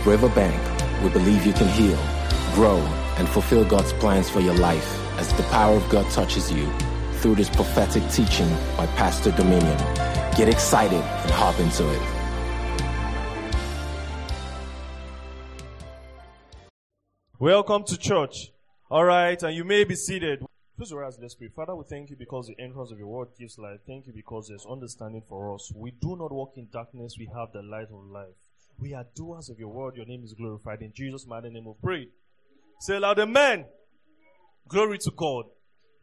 At Riverbank, we believe you can heal, grow, and fulfill God's plans for your life as the power of God touches you through this prophetic teaching by Pastor Dominion. Get excited and hop into it. Welcome to church. All right, and you may be seated. Please rise, let's pray. Father, we thank you because the entrance of your word gives light. Thank you because there's understanding for us. We do not walk in darkness, we have the light of life. We are doers of your word. Your name is glorified. In Jesus' mighty name we pray. Say loud, Amen. Glory to God.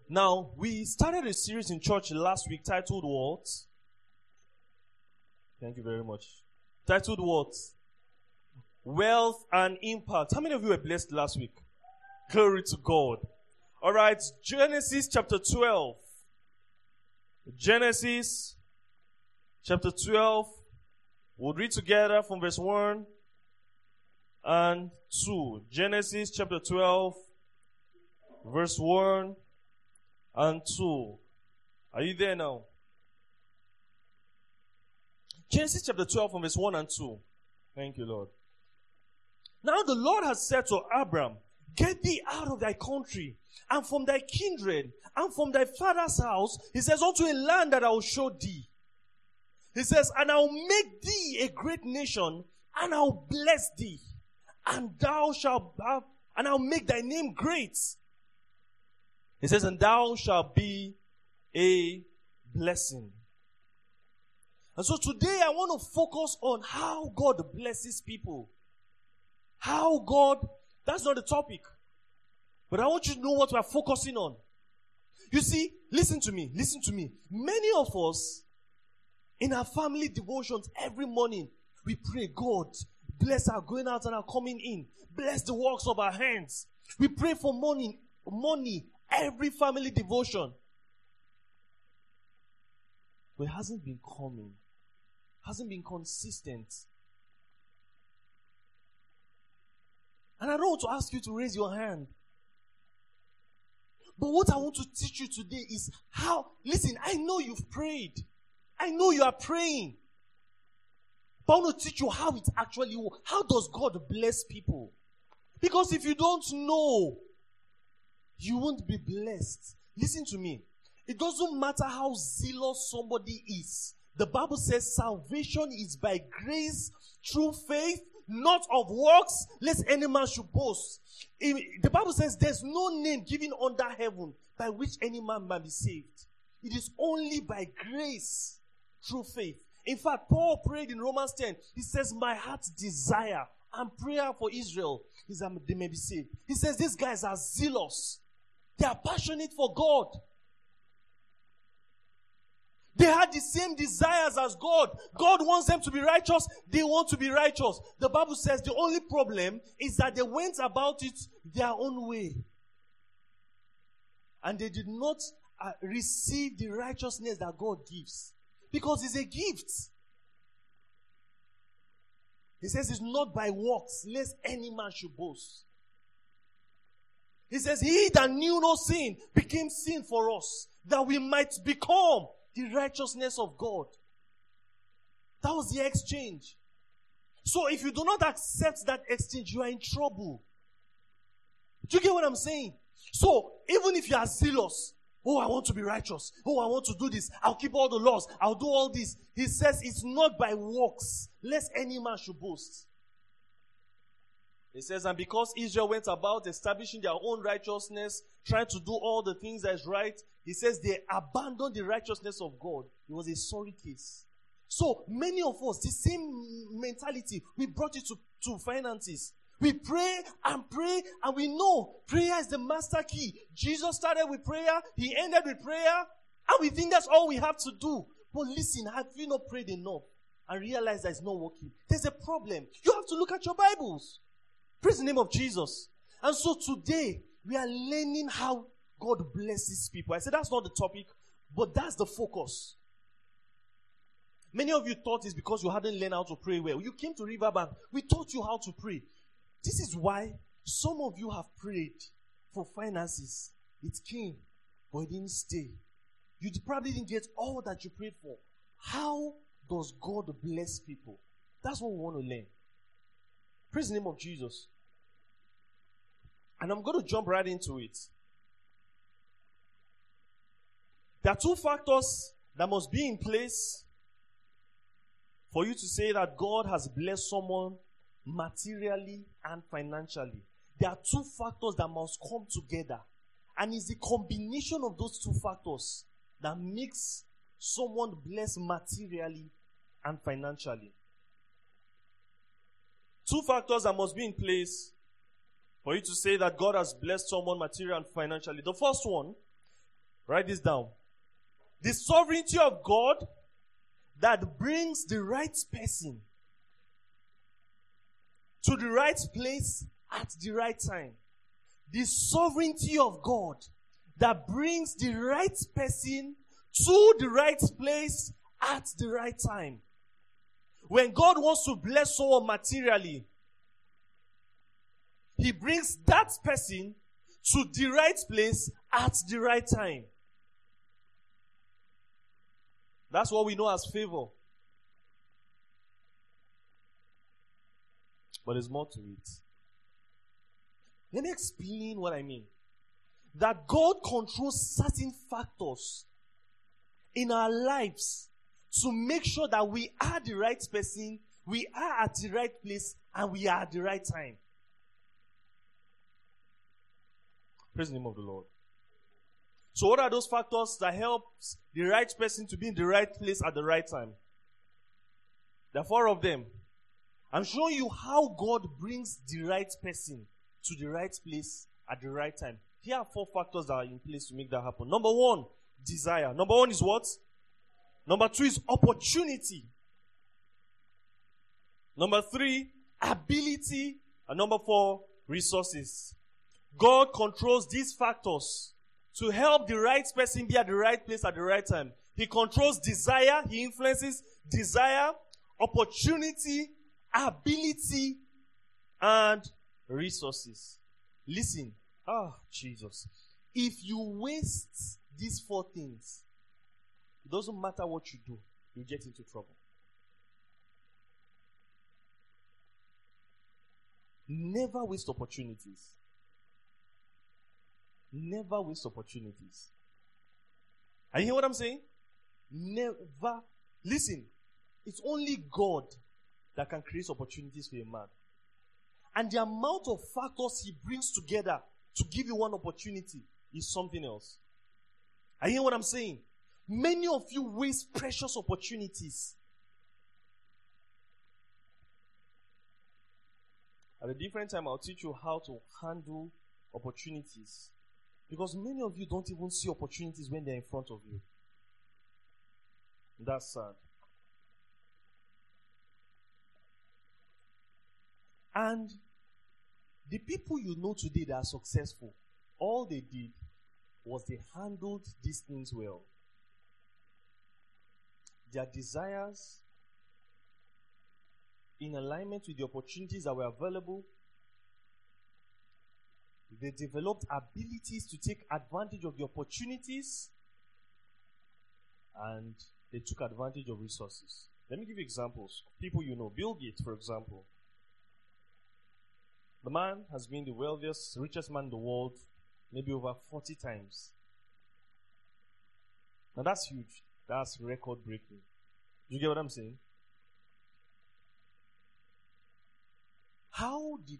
Now, we started a series in church last week titled What? Thank you very much. Titled What? Wealth and Impact. How many of you were blessed last week? Glory to God. All right, Genesis chapter 12. Genesis chapter 12. We'll read together from verse 1 and 2. Genesis chapter 12, verse 1 and 2. Are you there now? Genesis chapter 12 from verse 1 and 2. Thank you, Lord. Now the Lord has said to Abram, Get thee out of thy country and from thy kindred and from thy father's house. He says, Unto a land that I will show thee. He says, And I'll make thee a great nation and I'll bless thee and thou shalt have, and I'll make thy name great. He says, and thou shalt be a blessing. And so today I want to focus on how God blesses people. How God, that's not the topic. But I want you to know what we're focusing on. You see, listen to me, listen to me. Many of us, in our family devotions every morning, we pray, God, bless our going out and our coming in. Bless the works of our hands. We pray for money, money, every family devotion. But it hasn't been coming, hasn't been consistent. And I don't want to ask you to raise your hand. But what I want to teach you today is how, listen, I know you've prayed. I know you are praying. But I want to teach you how it actually works. How does God bless people? Because if you don't know, you won't be blessed. Listen to me. It doesn't matter how zealous somebody is. The Bible says salvation is by grace through faith, not of works, lest any man should boast. The Bible says there's no name given under heaven by which any man might be saved. It is only by grace through faith. In fact, Paul prayed in Romans 10. He says, My heart's desire and prayer for Israel is that they may be saved. He says, These guys are zealous, they are passionate for God. They had the same desires as God. God wants them to be righteous. They want to be righteous. The Bible says the only problem is that they went about it their own way. And they did not uh, receive the righteousness that God gives. Because it's a gift. He says it's not by works, lest any man should boast. He says, He that knew no sin became sin for us, that we might become the righteousness of God. That was the exchange. So if you do not accept that exchange, you are in trouble. Do you get what I'm saying? So even if you are zealous, Oh, I want to be righteous. Oh, I want to do this. I'll keep all the laws. I'll do all this. He says it's not by works, lest any man should boast. He says, and because Israel went about establishing their own righteousness, trying to do all the things that is right, he says they abandoned the righteousness of God. It was a sorry case. So many of us, the same mentality, we brought it to, to finances. We pray and pray and we know prayer is the master key. Jesus started with prayer, he ended with prayer, and we think that's all we have to do. But listen, have you not prayed enough and realized that it's not working? There's a problem. You have to look at your Bibles. Praise the name of Jesus. And so today, we are learning how God blesses people. I said that's not the topic, but that's the focus. Many of you thought it's because you hadn't learned how to pray well. You came to Riverbank. We taught you how to pray. This is why some of you have prayed for finances. It came, but it didn't stay. You probably didn't get all that you prayed for. How does God bless people? That's what we want to learn. Praise the name of Jesus. And I'm going to jump right into it. There are two factors that must be in place for you to say that God has blessed someone materially and financially. There are two factors that must come together. And it's the combination of those two factors that makes someone blessed materially and financially. Two factors that must be in place for you to say that God has blessed someone materially and financially. The first one, write this down. The sovereignty of God that brings the right person to the right place at the right time. The sovereignty of God that brings the right person to the right place at the right time. When God wants to bless someone materially, He brings that person to the right place at the right time. That's what we know as favor. But there's more to it. Let me explain what I mean. That God controls certain factors in our lives to make sure that we are the right person, we are at the right place, and we are at the right time. Praise the name of the Lord. So, what are those factors that helps the right person to be in the right place at the right time? There are four of them. I'm showing you how God brings the right person to the right place at the right time. Here are four factors that are in place to make that happen. Number one, desire. Number one is what? Number two is opportunity. Number three, ability. And number four, resources. God controls these factors to help the right person be at the right place at the right time. He controls desire, he influences desire, opportunity, ability, and resources. Listen, ah, oh, Jesus. If you waste these four things, it doesn't matter what you do, you get into trouble. Never waste opportunities. Never waste opportunities. Are you hear what I'm saying? Never. Listen, it's only God that can create opportunities for a man. And the amount of factors he brings together to give you one opportunity is something else. Are you hear what I'm saying? Many of you waste precious opportunities. At a different time, I'll teach you how to handle opportunities. Because many of you don't even see opportunities when they're in front of you. That's sad. And the people you know today that are successful, all they did was they handled these things well. Their desires in alignment with the opportunities that were available they developed abilities to take advantage of the opportunities and they took advantage of resources. Let me give you examples. People you know. Bill Gates, for example. The man has been the wealthiest, richest man in the world maybe over 40 times. Now that's huge. That's record breaking. Do you get what I'm saying? How did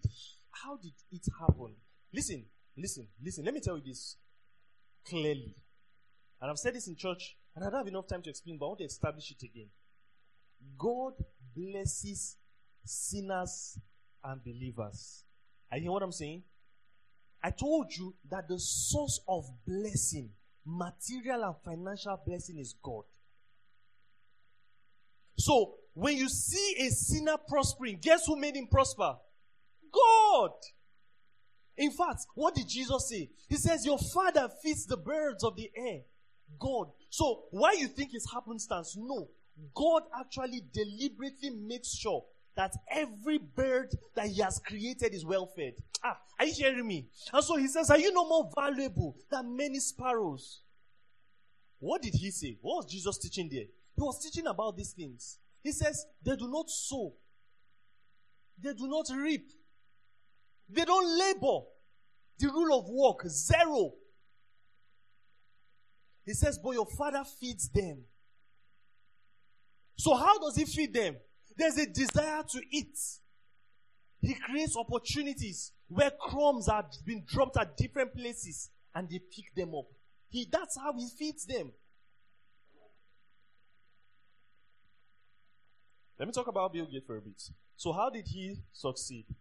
how did it happen? Listen, listen, listen. Let me tell you this clearly. And I've said this in church, and I don't have enough time to explain, but I want to establish it again. God blesses sinners and believers. Are you hear what I'm saying? I told you that the source of blessing, material and financial blessing, is God. So, when you see a sinner prospering, guess who made him prosper? God. In fact, what did Jesus say? He says, Your father feeds the birds of the air. God. So, why you think it's happenstance? No. God actually deliberately makes sure that every bird that he has created is well fed. Ah, are you hearing me? And so he says, Are you no more valuable than many sparrows? What did he say? What was Jesus teaching there? He was teaching about these things. He says, They do not sow, they do not reap. They don't labor. The rule of work, zero. He says, but your father feeds them. So how does he feed them? There's a desire to eat. He creates opportunities where crumbs have been dropped at different places and they pick them up. He, that's how he feeds them. Let me talk about Bill Gates for a bit. So, how did he succeed? He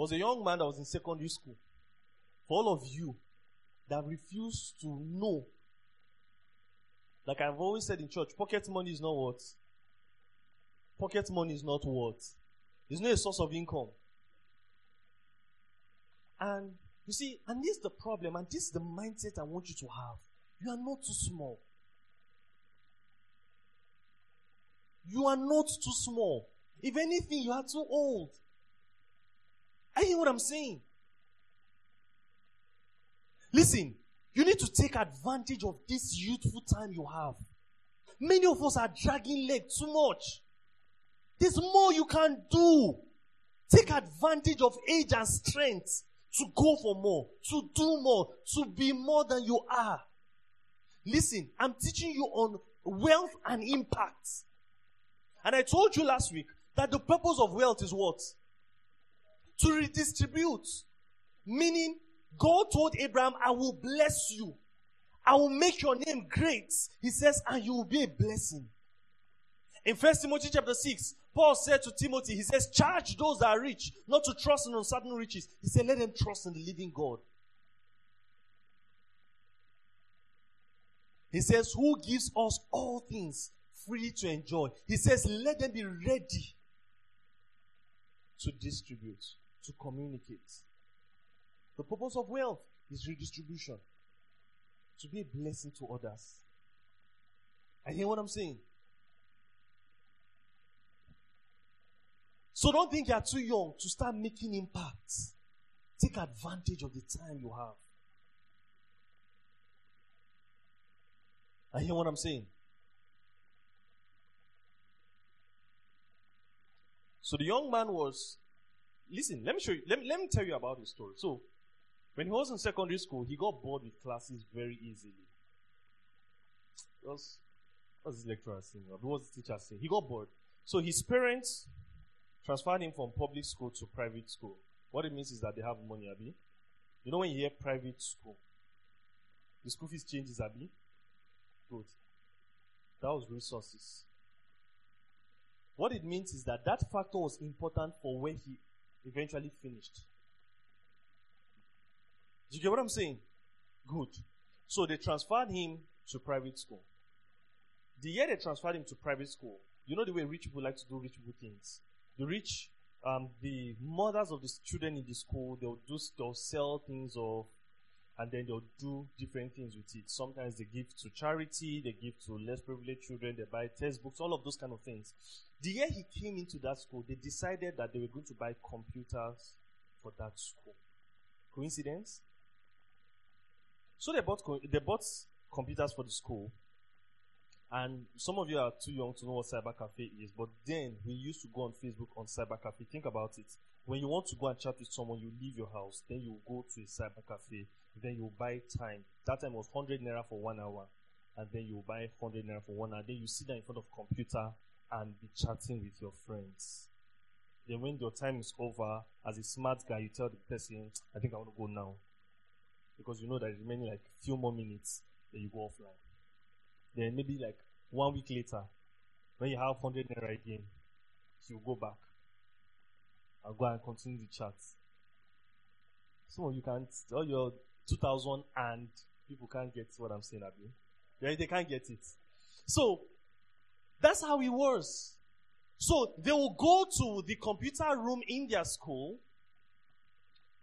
was a young man that was in secondary school. For all of you that refuse to know, like I've always said in church, pocket money is not what? Pocket money is not what? It's not a source of income. And you see, and this is the problem, and this is the mindset I want you to have. You are not too small. You are not too small. If anything, you are too old. I hear what I'm saying. Listen, you need to take advantage of this youthful time you have. Many of us are dragging leg too much. There's more you can do. Take advantage of age and strength to go for more, to do more, to be more than you are. Listen, I'm teaching you on wealth and impact. And I told you last week that the purpose of wealth is what? To redistribute. Meaning, God told Abraham, I will bless you. I will make your name great. He says, and you will be a blessing. In First Timothy chapter 6, Paul said to Timothy, he says, charge those that are rich not to trust in uncertain riches. He said, let them trust in the living God. He says, who gives us all things freely to enjoy. He says, let them be ready to distribute, to communicate. The purpose of wealth is redistribution, to be a blessing to others. I hear what I'm saying? So don't think you're too young to start making impact. Take advantage of the time you have. I hear what I'm saying? So the young man was, listen, let me show you, let me, let me tell you about his story. So, when he was in secondary school, he got bored with classes very easily. Was, what's his lecturer saying? What was the teacher saying? He got bored. So his parents transferred him from public school to private school. What it means is that they have money, Abi. You know when you hear private school, the school fees changes, Abi. Good. That was resources. What it means is that that factor was important for where he eventually finished. Do you get what I'm saying? Good. So they transferred him to private school. The year they transferred him to private school, you know the way rich people like to do rich people things. The rich, um, the mothers of the children in the school, they'll do, they'll sell things of and then they'll do different things with it. Sometimes they give to charity, they give to less privileged children, they buy textbooks, all of those kind of things. The year he came into that school, they decided that they were going to buy computers for that school. Coincidence? So they bought they bought computers for the school, and some of you are too young to know what cyber cafe is. But then we used to go on Facebook on cyber cafe. Think about it. When you want to go and chat with someone, you leave your house, then you go to a cyber cafe, then you buy time. That time was 100 naira for one hour, and then you buy 100 naira for one hour. Then you sit down in front of computer and be chatting with your friends. Then when your time is over, as a smart guy, you tell the person, I think I want to go now. Because you know that remaining like a few more minutes, then you go offline. Then maybe like one week later, when you have 100 naira again, you go back I'll go and continue the chat. Some of you can't, all your 2000 and people can't get what I'm saying, Abi. Yeah, they can't get it. So, that's how it was. So, they will go to the computer room in their school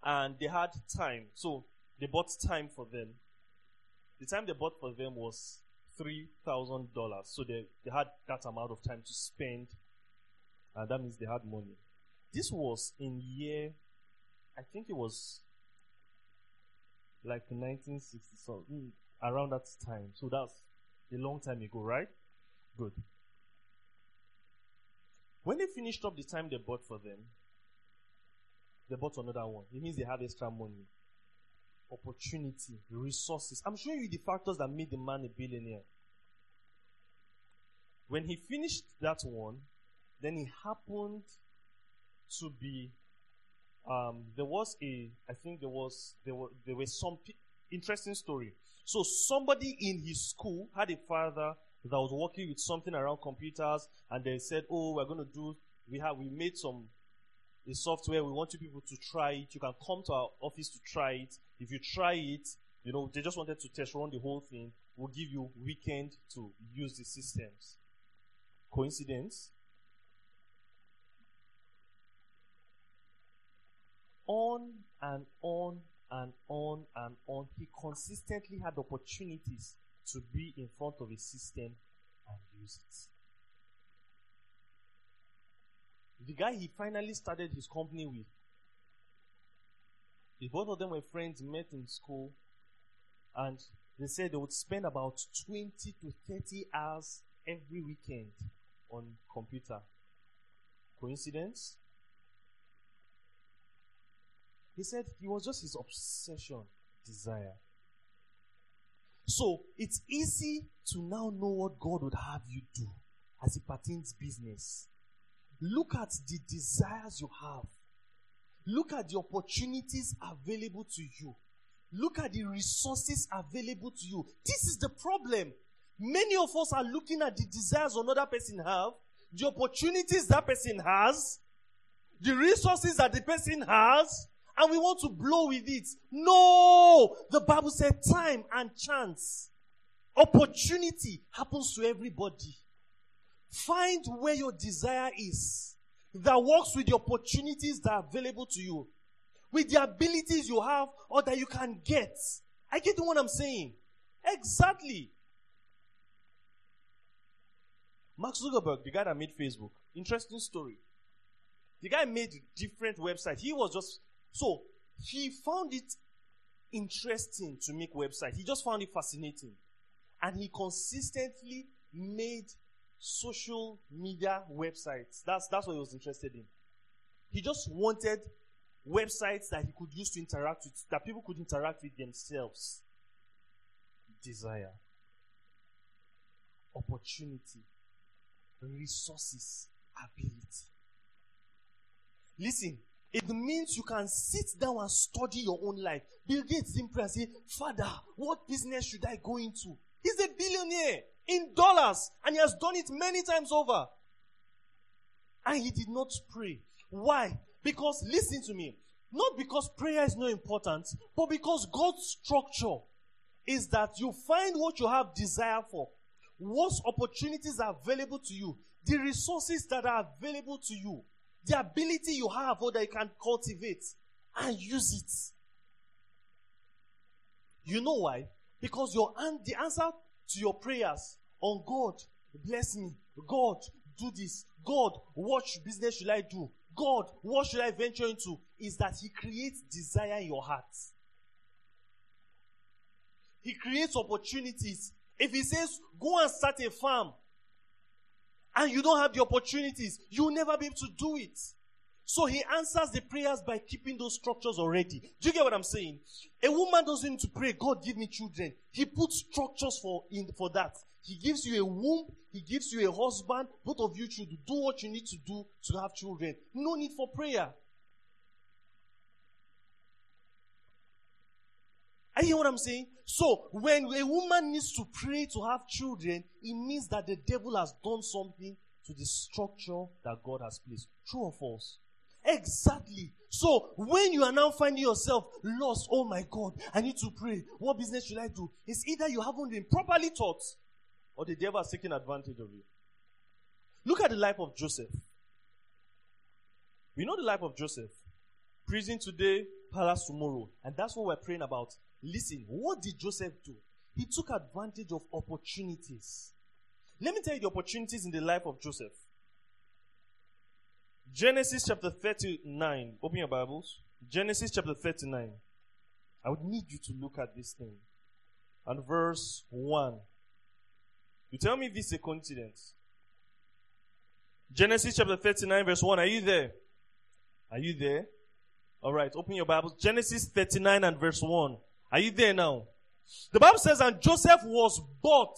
and they had time. So, they bought time for them. The time they bought for them was $3,000. So, they, they had that amount of time to spend and that means they had money. This was in year, I think it was like 1960, so around that time. So that's a long time ago, right? Good. When they finished up the time they bought for them, they bought another one. It means they have extra money, opportunity, resources. I'm showing you the factors that made the man a billionaire. When he finished that one, then he happened to be um, there was a I think there was there were there were some interesting story. So somebody in his school had a father that was working with something around computers, and they said, "Oh, we're going to do. We have we made some a software. We want you people to try it. You can come to our office to try it. If you try it, you know they just wanted to test run the whole thing. We'll give you weekend to use the systems. Coincidence? On and on and on and on, he consistently had opportunities to be in front of a system and use it. The guy he finally started his company with, if both of them were friends, met in school, and they said they would spend about 20 to 30 hours every weekend on computer. Coincidence? He said it was just his obsession, desire. So it's easy to now know what God would have you do as it pertains business. Look at the desires you have. Look at the opportunities available to you. Look at the resources available to you. This is the problem. Many of us are looking at the desires another person have, the opportunities that person has, the resources that the person has, and we want to blow with it. No! The Bible said time and chance, opportunity happens to everybody. Find where your desire is that works with the opportunities that are available to you, with the abilities you have or that you can get. I get what I'm saying. Exactly. Mark Zuckerberg, the guy that made Facebook, interesting story. The guy made different website. He was just so he found it interesting to make website. He just found it fascinating, and he consistently made social media websites. That's that's what he was interested in. He just wanted websites that he could use to interact with, that people could interact with themselves. Desire, opportunity, resources, ability. Listen, it means you can sit down and study your own life. Bill Gates simply say, Father, what business should I go into? He's a billionaire in dollars and he has done it many times over. And he did not pray. Why? Because, listen to me, not because prayer is not important, but because God's structure is that you find what you have desire for, what opportunities are available to you, the resources that are available to you, the ability you have or that you can cultivate, and use it. You know why? Because your the answer to your prayers on God, bless me, God, do this, God, what business should I do? God, what should I venture into? Is that He creates desire in your heart. He creates opportunities. If He says, go and start a farm, and you don't have the opportunities, you'll never be able to do it. So he answers the prayers by keeping those structures already. Do you get what I'm saying? A woman doesn't need to pray, God give me children. He puts structures for in for that. He gives you a womb, he gives you a husband, both of you should do what you need to do to have children. No need for prayer. I hear what I'm saying? So, when a woman needs to pray to have children, it means that the devil has done something to the structure that God has placed. True or false? Exactly. So, when you are now finding yourself lost, oh my God, I need to pray. What business should I do? It's either you haven't been properly taught or the devil has taken advantage of you. Look at the life of Joseph. We know the life of Joseph. Prison today, palace tomorrow. And that's what we're praying about. Listen, what did Joseph do? He took advantage of opportunities. Let me tell you the opportunities in the life of Joseph. Genesis chapter 39. Open your Bibles. Genesis chapter 39. I would need you to look at this thing. And verse 1. You tell me this is a coincidence. Genesis chapter 39, verse 1. Are you there? Are you there? All right, open your Bibles. Genesis 39 and verse 1. Are you there now? The Bible says, and Joseph was bought,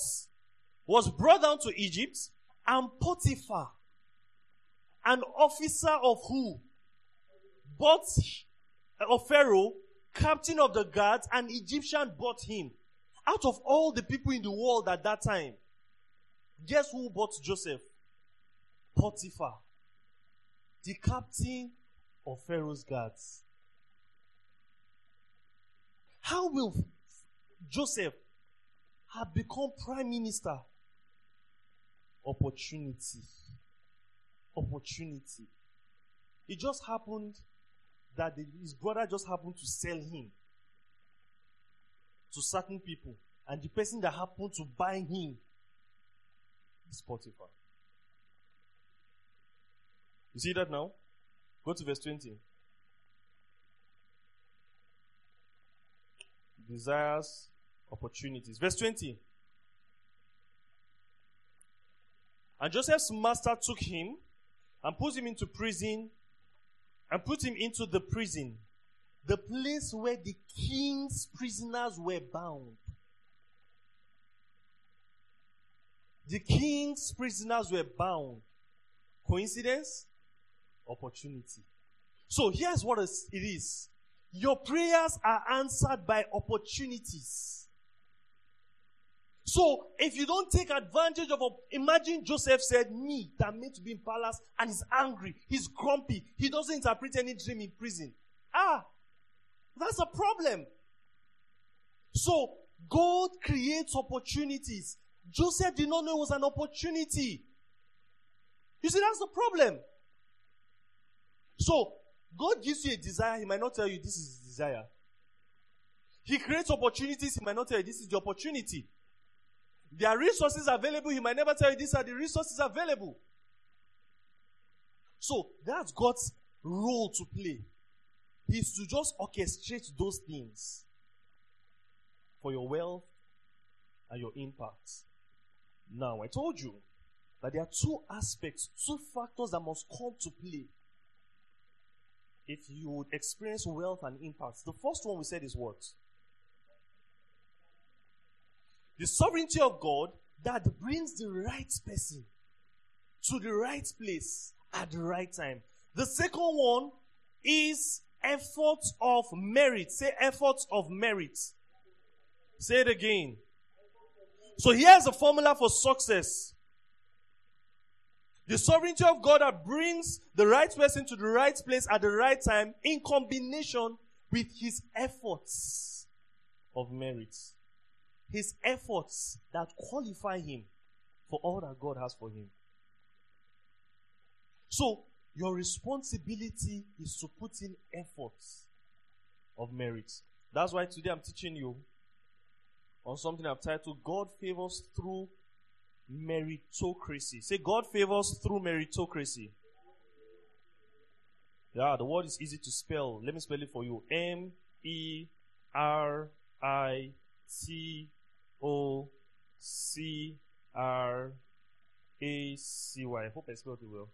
was brought down to Egypt, and Potiphar, an officer of who? Bought uh, of Pharaoh, captain of the guards, an Egyptian bought him. Out of all the people in the world at that time, guess who bought Joseph? Potiphar, the captain of Pharaoh's guards. How will Joseph have become prime minister? Opportunity. Opportunity. It just happened that the, his brother just happened to sell him to certain people. And the person that happened to buy him is Potiphar. You see that now? Go to verse 20. Desires, opportunities. Verse 20. And Joseph's master took him and put him into prison and put him into the prison, the place where the king's prisoners were bound. The king's prisoners were bound. Coincidence? Opportunity. So here's what it is. Your prayers are answered by opportunities. So if you don't take advantage of, imagine Joseph said, me that meant to be in palace and he's angry, he's grumpy, he doesn't interpret any dream in prison. Ah, that's a problem. So God creates opportunities. Joseph did not know it was an opportunity. You see, that's the problem. So God gives you a desire, He might not tell you this is His desire. He creates opportunities, He might not tell you this is the opportunity. There are resources available, He might never tell you these are the resources available. So that's God's role to play. He's to just orchestrate those things for your wealth and your impact. Now, I told you that there are two aspects, two factors that must come to play if you would experience wealth and impact. The first one we said is what? The sovereignty of God that brings the right person to the right place at the right time. The second one is efforts of merit. Say efforts of merit. Say it again. So here's a formula for success. The sovereignty of God that brings the right person to the right place at the right time in combination with his efforts of merit. His efforts that qualify him for all that God has for him. So, your responsibility is to put in efforts of merit. That's why today I'm teaching you on something I've titled God favors through meritocracy. Say, God favors through meritocracy. Yeah, the word is easy to spell. Let me spell it for you. M E R I T O C R A C Y. I hope I spelled it well.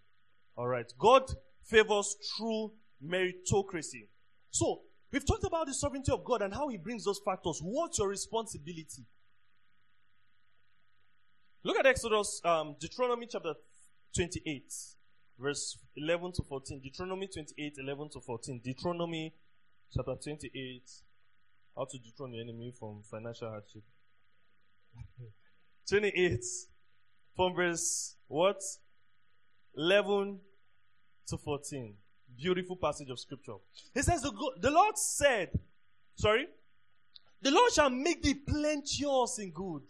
All right. God favors true meritocracy. So, we've talked about the sovereignty of God and how He brings those factors. What's your responsibility? Look at Exodus, um, Deuteronomy chapter 28, verse 11 to 14. Deuteronomy 28, 11 to 14. Deuteronomy chapter 28. How to dethrone your enemy from financial hardship. 28 from verse what? 11 to 14. Beautiful passage of scripture. He says, the, the Lord said, sorry, the Lord shall make thee plenteous in good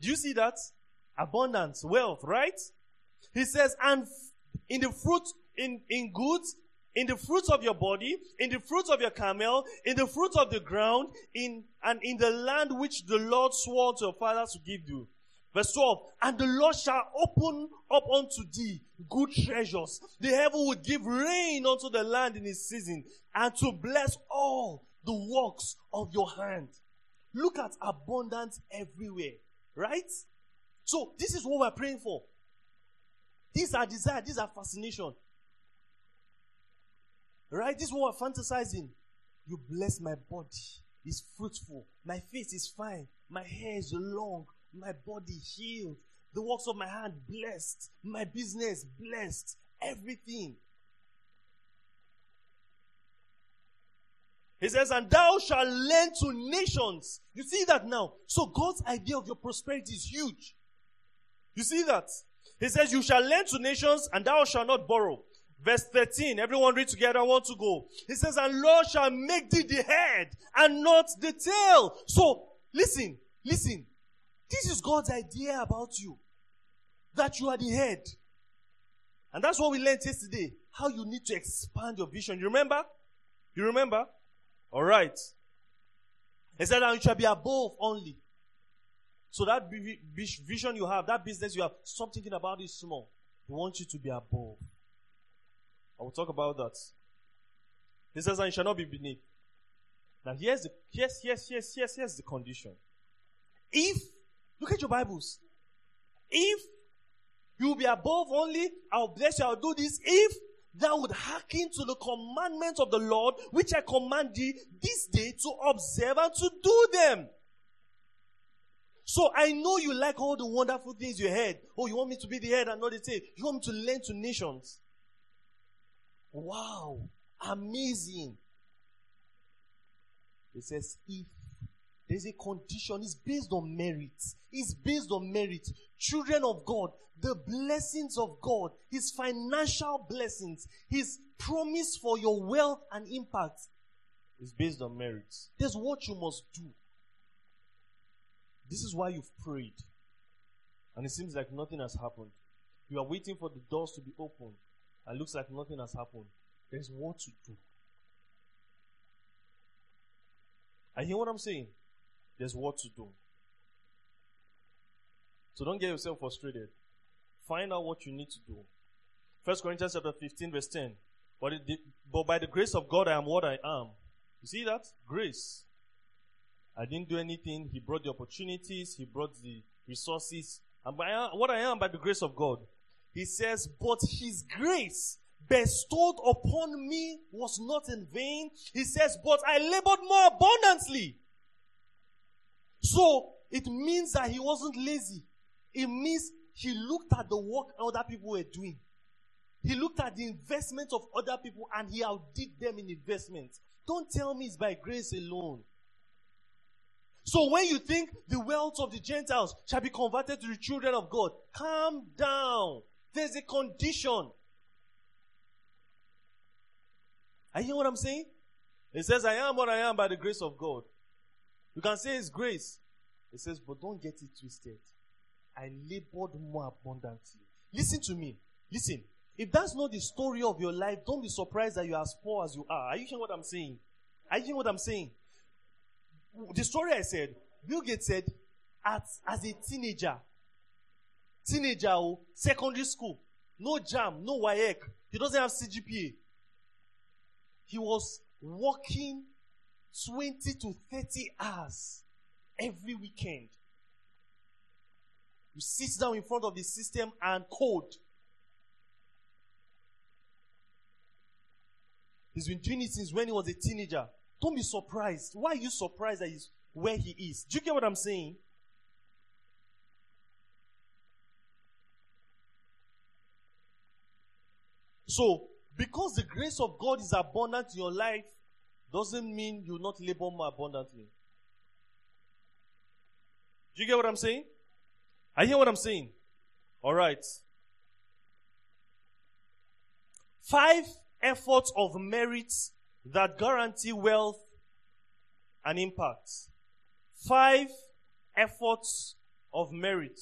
do you see that? Abundance, wealth, right? He says, and in the fruit, in, in goods, in the fruits of your body, in the fruits of your camel, in the fruits of the ground, in, and in the land which the Lord swore to your fathers to give you. Verse 12, and the Lord shall open up unto thee good treasures. The heaven will give rain unto the land in its season, and to bless all the works of your hand. Look at abundance everywhere. Right? So, this is what we're praying for. These are desire, these are fascination. Right? This is what we're fantasizing. You bless my body. It's fruitful. My face is fine. My hair is long. My body healed. The works of my hand blessed. My business blessed. Everything. He says, and thou shalt lend to nations. You see that now? So God's idea of your prosperity is huge. You see that? He says, you shall lend to nations and thou shalt not borrow. Verse 13, everyone read together, I want to go. He says, and Lord shall make thee the head and not the tail. So, listen, listen. This is God's idea about you. That you are the head. And that's what we learned yesterday. How you need to expand your vision. You remember? You remember? All right. He said, and you shall be above only. So that vision you have, that business you have, stop thinking about it small. He wants you to be above. I will talk about that. He says, and you shall not be beneath. Now here's the yes, yes, yes, yes, here's the condition. If look at your Bibles. If you will be above only, I'll bless you, I'll do this. If thou would hearken to the commandments of the Lord, which I command thee this day to observe and to do them. So I know you like all the wonderful things you heard. Oh, you want me to be the head and not the tail. You want me to lend to nations. Wow. Amazing. It says, if there's a condition, it's based on merit. It's based on merit. Children of God, the blessings of God, His financial blessings, His promise for your wealth and impact is based on merit. There's what you must do. This is why you've prayed. And it seems like nothing has happened. You are waiting for the doors to be opened. And looks like nothing has happened. There's what to do. I hear what I'm saying? There's what to do. So don't get yourself frustrated. Find out what you need to do. First Corinthians chapter 15, verse 10. But, it, but by the grace of God, I am what I am. You see that? Grace. I didn't do anything. He brought the opportunities. He brought the resources. And by what I am by the grace of God. He says, but his grace bestowed upon me was not in vain. He says, but I labored more abundantly. So it means that he wasn't lazy. It means he looked at the work other people were doing. He looked at the investment of other people and he outdid them in investment. Don't tell me it's by grace alone. So when you think the wealth of the Gentiles shall be converted to the children of God, calm down. There's a condition. Are you hear what I'm saying? It says, I am what I am by the grace of God. You can say it's grace. It says, but don't get it twisted. I labored more abundantly. Listen to me. Listen. If that's not the story of your life, don't be surprised that you're as poor as you are. Are you hearing what I'm saying? Are you hearing what I'm saying? The story I said, Bill Gates said, as, as a teenager, teenager, secondary school, no JAMB, no WAEC, he doesn't have CGPA. He was working 20 to 30 hours every weekend. You sit down in front of the system and code. He's been doing it since when he was a teenager. Don't be surprised. Why are you surprised that he's where he is? Do you get what I'm saying? So, because the grace of God is abundant in your life, doesn't mean you not labor more abundantly. Do you get what I'm saying? I hear what I'm saying. All right. Five efforts of merit that guarantee wealth and impact. Five efforts of merit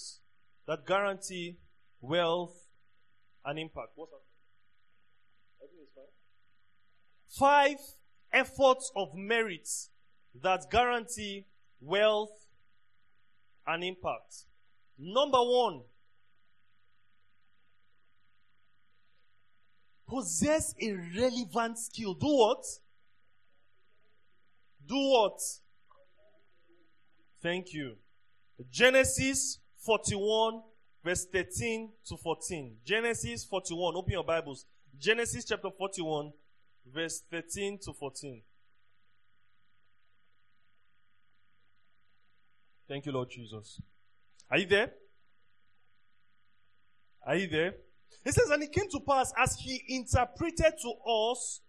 that guarantee wealth and impact. What's that? Five efforts of merit that guarantee wealth and impact. Number one, possess a relevant skill. Do what? Do what? Thank you. Genesis 41 verse 13 to 14. Genesis 41. Open your Bibles. Genesis chapter 41, verse 13 to 14. Thank you, Lord Jesus. Are you there? Are you there? He says, and it came to pass as he interpreted to us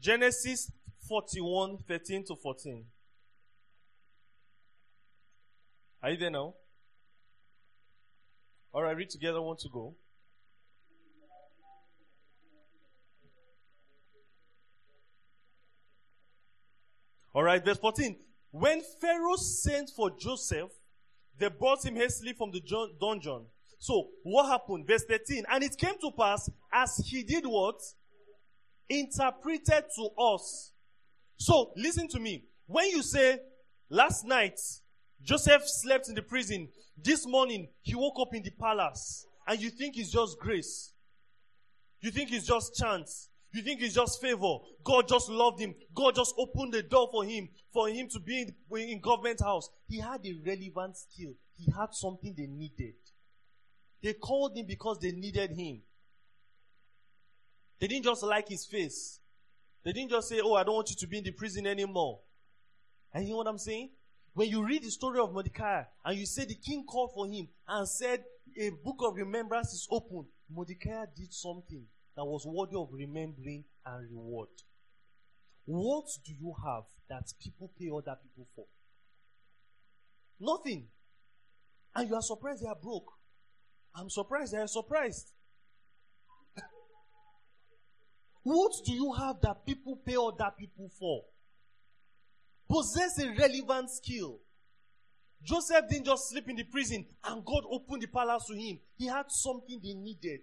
Genesis 41, 13 to 14. Are you there now? All right, read together. Want to go? All right, verse 14. When Pharaoh sent for Joseph, they brought him hastily from the dungeon. So, what happened? Verse 13. And it came to pass as he did what? Interpreted to us. So, listen to me. When you say, last night, Joseph slept in the prison, this morning, he woke up in the palace, and you think it's just grace. You think it's just chance. You think it's just favor. God just loved him. God just opened the door for him, for him to be in, in government house. He had a relevant skill. He had something they needed. They called him because they needed him. They didn't just like his face. They didn't just say, Oh, I don't want you to be in the prison anymore. And you know what I'm saying? When you read the story of Mordecai and you say the king called for him and said, A book of remembrance is open, Mordecai did something that was worthy of remembering and reward. What do you have that people pay other people for? Nothing. And you are surprised they are broke. I'm surprised they are surprised. what do you have that people pay other people for? Possess a relevant skill. Joseph didn't just sleep in the prison and God opened the palace to him. He had something they needed.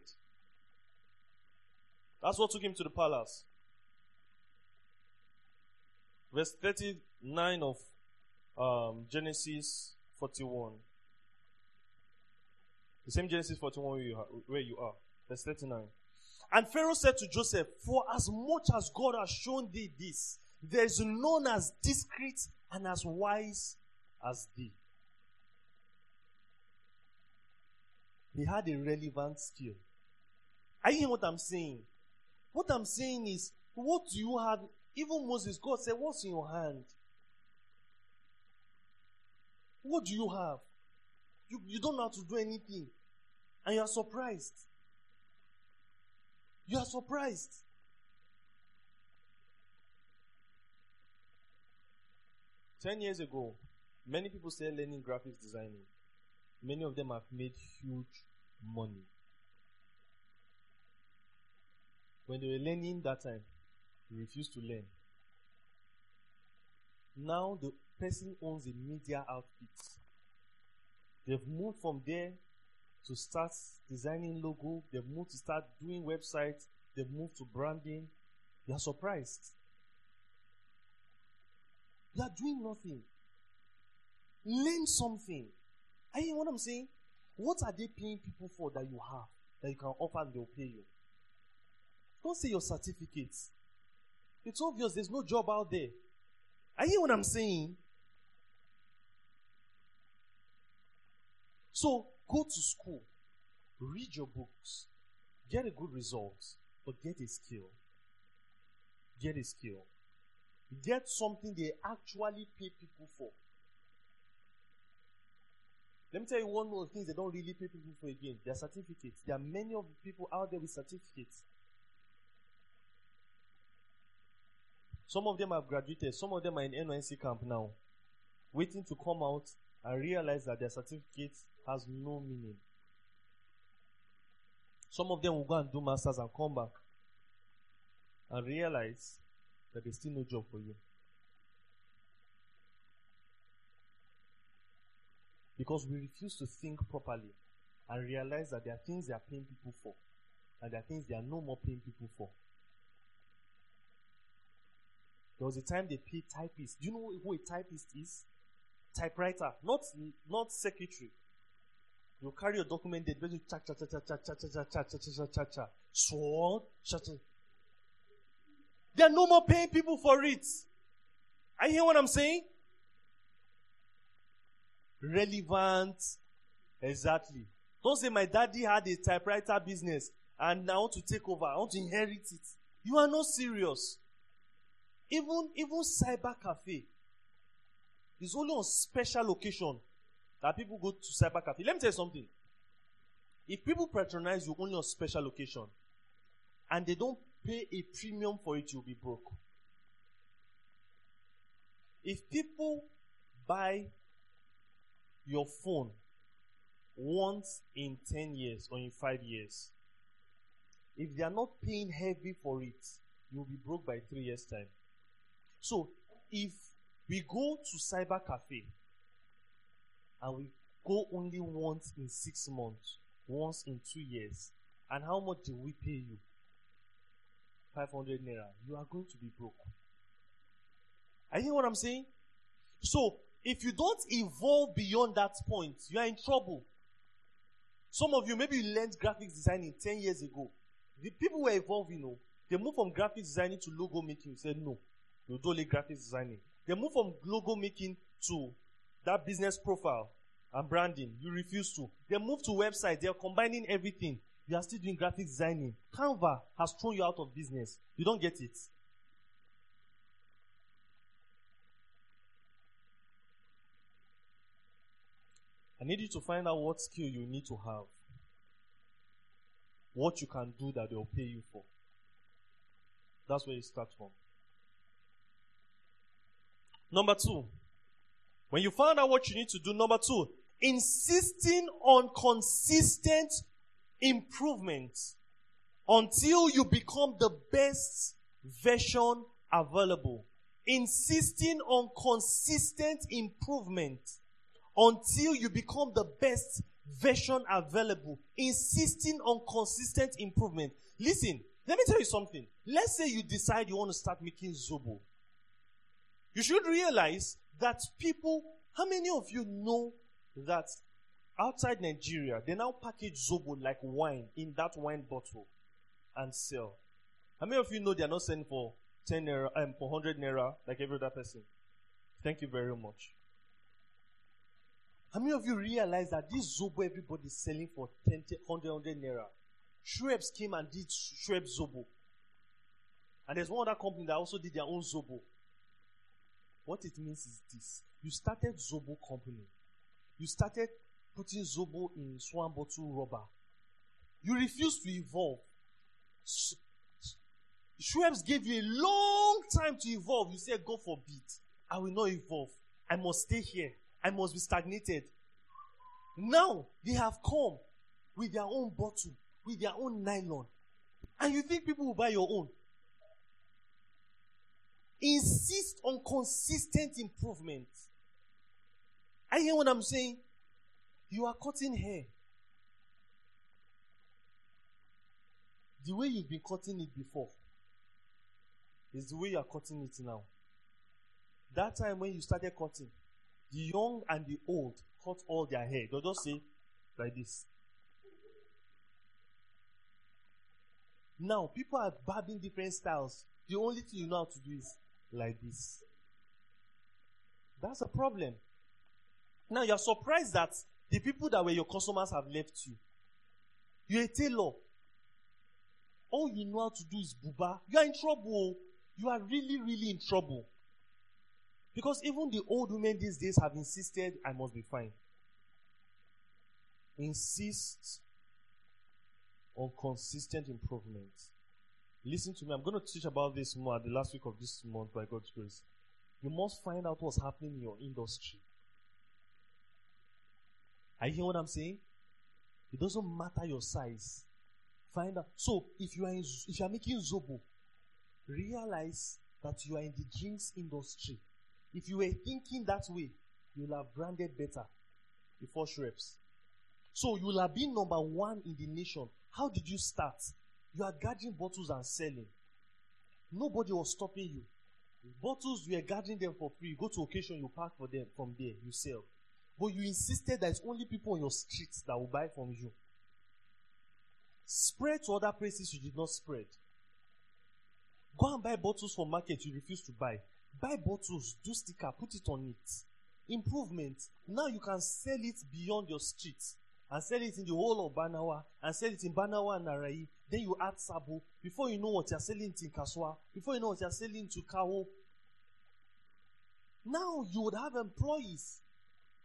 That's what took him to the palace. Verse 39 of um, Genesis 41. The same Genesis 41 where you, are, where you are. Verse 39. And Pharaoh said to Joseph, For as much as God has shown thee this, there is none as discreet and as wise as thee. He had a relevant skill. Are you hearing what I'm saying? What I'm saying is, what do you have? Even Moses, God said, What's in your hand? What do you have? You, you don't how to do anything. And you are surprised. You are surprised. Ten years ago, many people started learning graphics designing. Many of them have made huge money. When they were learning that time, they refused to learn. Now the person owns a media outfit. They've moved from there to start designing logo. They've moved to start doing websites. They've moved to branding. They are surprised. You are doing nothing. Learn something. Are you what I'm saying? What are they paying people for that you have that you can offer and they'll pay you? Don't say your certificates. It's obvious there's no job out there. Are you what I'm saying? So go to school, read your books, get a good result, but get a skill. Get a skill. Get something they actually pay people for. Let me tell you one more thing they don't really pay people for again. Their certificates. There are many of the people out there with certificates. Some of them have graduated, some of them are in NYSC camp now, waiting to come out and realize that their certificate has no meaning. Some of them will go and do masters and come back and realize that there's still no job for you. Because we refuse to think properly and realize that there are things they are paying people for and there are things they are no more paying people for. There was a time they paid typists. Do you know who a typist is? Typewriter, not not secretary. You carry your document, they do cha cha cha cha cha cha cha cha cha cha cha cha cha sword cha cha. They are no more paying people for it. You hear what I'm saying? Relevant, exactly. Don't say my daddy had a typewriter business and I want to take over. I want to inherit it. You are not serious. Even even cyber cafe is only on special occasion that people go to cyber cafe. Let me tell you something. If people patronize you only on special occasion and they don't pay a premium for it, you'll be broke. If people buy your phone once in 10 years or in 5 years, if they are not paying heavy for it, you'll be broke by 3 years' time. So, if we go to cyber cafe and we go only once in 6 months, once in 2 years, and how much do we pay you? 500 naira. You are going to be broke. You hear what I'm saying? So, if you don't evolve beyond that point, you are in trouble. Some of you, maybe you learned graphics designing 10 years ago. The people were evolving, you know. They moved from graphics designing to logo making. You said, no, you do only graphics designing. They move from logo making to that business profile and branding. You refuse to. They move to website. They are combining everything. You are still doing graphics designing. Canva has thrown you out of business. You don't get it. I need you to find out what skill you need to have. What you can do that they'll pay you for. That's where you start from. Number two, when you find out what you need to do, number two, insisting on consistent improvement until you become the best version available. Insisting on consistent improvement until you become the best version available. Insisting on consistent improvement. Listen, let me tell you something. Let's say you decide you want to start making zobo. You should realize that people, how many of you know that outside Nigeria, they now package Zobo like wine in that wine bottle and sell? How many of you know they are not selling for 10 naira, um, for 100 naira like every other person? Thank you very much. How many of you realize that this Zobo everybody is selling for 10, 100, 100 naira? Schweppes came and did Schweppes Zobo. And there's one other company that also did their own Zobo. What it means is this. You started Zobo company. You started putting Zobo in swan bottle rubber. You refused to evolve. Schweppes gave you a long time to evolve. You said, God forbid. I will not evolve. I must stay here. I must be stagnated. Now they have come with their own bottle, with their own nylon. And you think people will buy your own? Insist on consistent improvement. I hear what I'm saying? You are cutting hair. The way you've been cutting it before is the way you are cutting it now. That time when you started cutting, the young and the old cut all their hair. They'll just say like this. Now, people are barbing different styles. The only thing you know how to do is like this. That's a problem. Now you're surprised that the people that were your customers have left you. You're a tailor. All you know how to do is buba. You are in trouble. Oh. You are really, really in trouble. Because even the old women these days have insisted, I must be fine. Insist on consistent improvement. Listen to me. I'm going to teach about this more at the last week of this month by God's grace. You must find out what's happening in your industry. Are you hearing what I'm saying? It doesn't matter your size. Find out. So, if you are in, if you are making zobo, realize that you are in the drinks industry. If you were thinking that way, you'll have branded better before Schweppes. So you'll have been number one in the nation. How did you start? You are gathering bottles and selling. Nobody was stopping you. Bottles, you are gathering them for free. You go to occasion, you pack for them from there, you sell. But you insisted that it's only people on your streets that will buy from you. Spread to other places you did not spread. Go and buy bottles from market you refuse to buy. Buy bottles, do sticker, put it on it. Improvement. Now you can sell it beyond your streets. And sell it in the whole of Barnawa and sell it in Barnawa and Narayi. Then you add Sabo. Before you know what you're selling in Kaswa, before you know what you're selling to Kawo. Now you would have employees.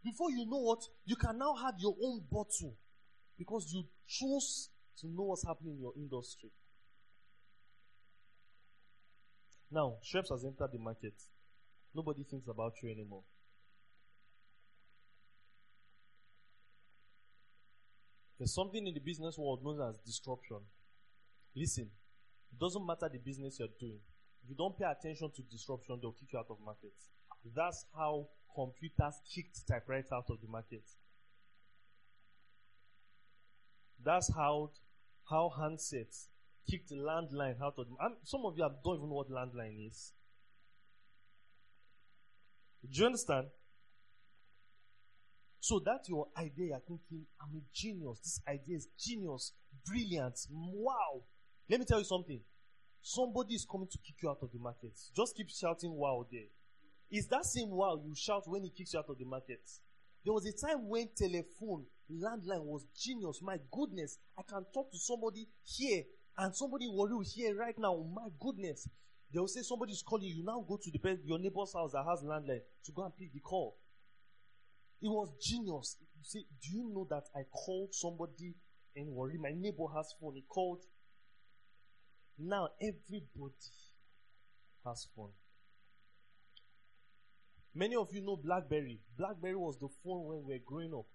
Before you know what, you can now have your own bottle because you chose to know what's happening in your industry. Now, Schweppes has entered the market. Nobody thinks about you anymore. There's something in the business world known as disruption. Listen, it doesn't matter the business you're doing. If you don't pay attention to disruption, they'll kick you out of markets. That's how computers kicked typewriters out of the market. That's how how handsets kicked landline out of the and some of you don't even know what landline is. Do you understand? So that's your idea. You're thinking, I'm a genius. This idea is genius, brilliant, wow. Let me tell you something. Somebody is coming to kick you out of the market. Just keep shouting wow there. Is that same wow you shout when he kicks you out of the market? There was a time when telephone, landline was genius. My goodness, I can talk to somebody here and somebody will here right now. My goodness. They will say somebody is calling you. Now go to the your neighbor's house that has landline to go and pick the call. It was genius. You see, do you know that I called somebody and Warri? My neighbor has phone. He called. Now everybody has phone. Many of you know BlackBerry. BlackBerry was the phone when we were growing up.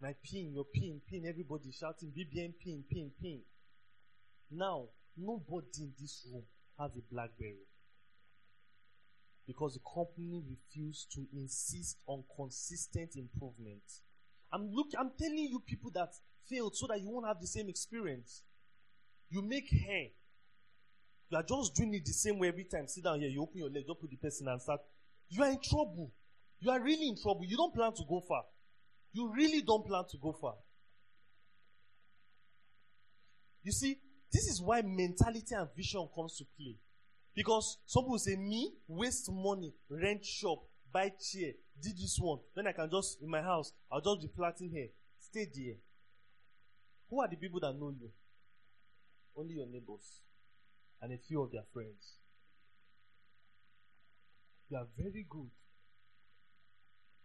My pin, your pin, pin, everybody shouting BBM pin, pin, pin. Now, nobody in this room has a BlackBerry because the company refused to insist on consistent improvement. I'm look I'm telling you people that failed so that you won't have the same experience. You make hair. You are just doing it the same way every time. Sit down here, you open your leg, just put the person and start. You are in trouble. You are really in trouble. You don't plan to go far. You really don't plan to go far. You see, this is why mentality and vision comes to play. Because some people say, me, waste money, rent shop, buy chair, did this one. Then I can just, in my house, I'll just be plaiting here. Stay there. Who are the people that know you? Only your neighbors and a few of their friends. You are very good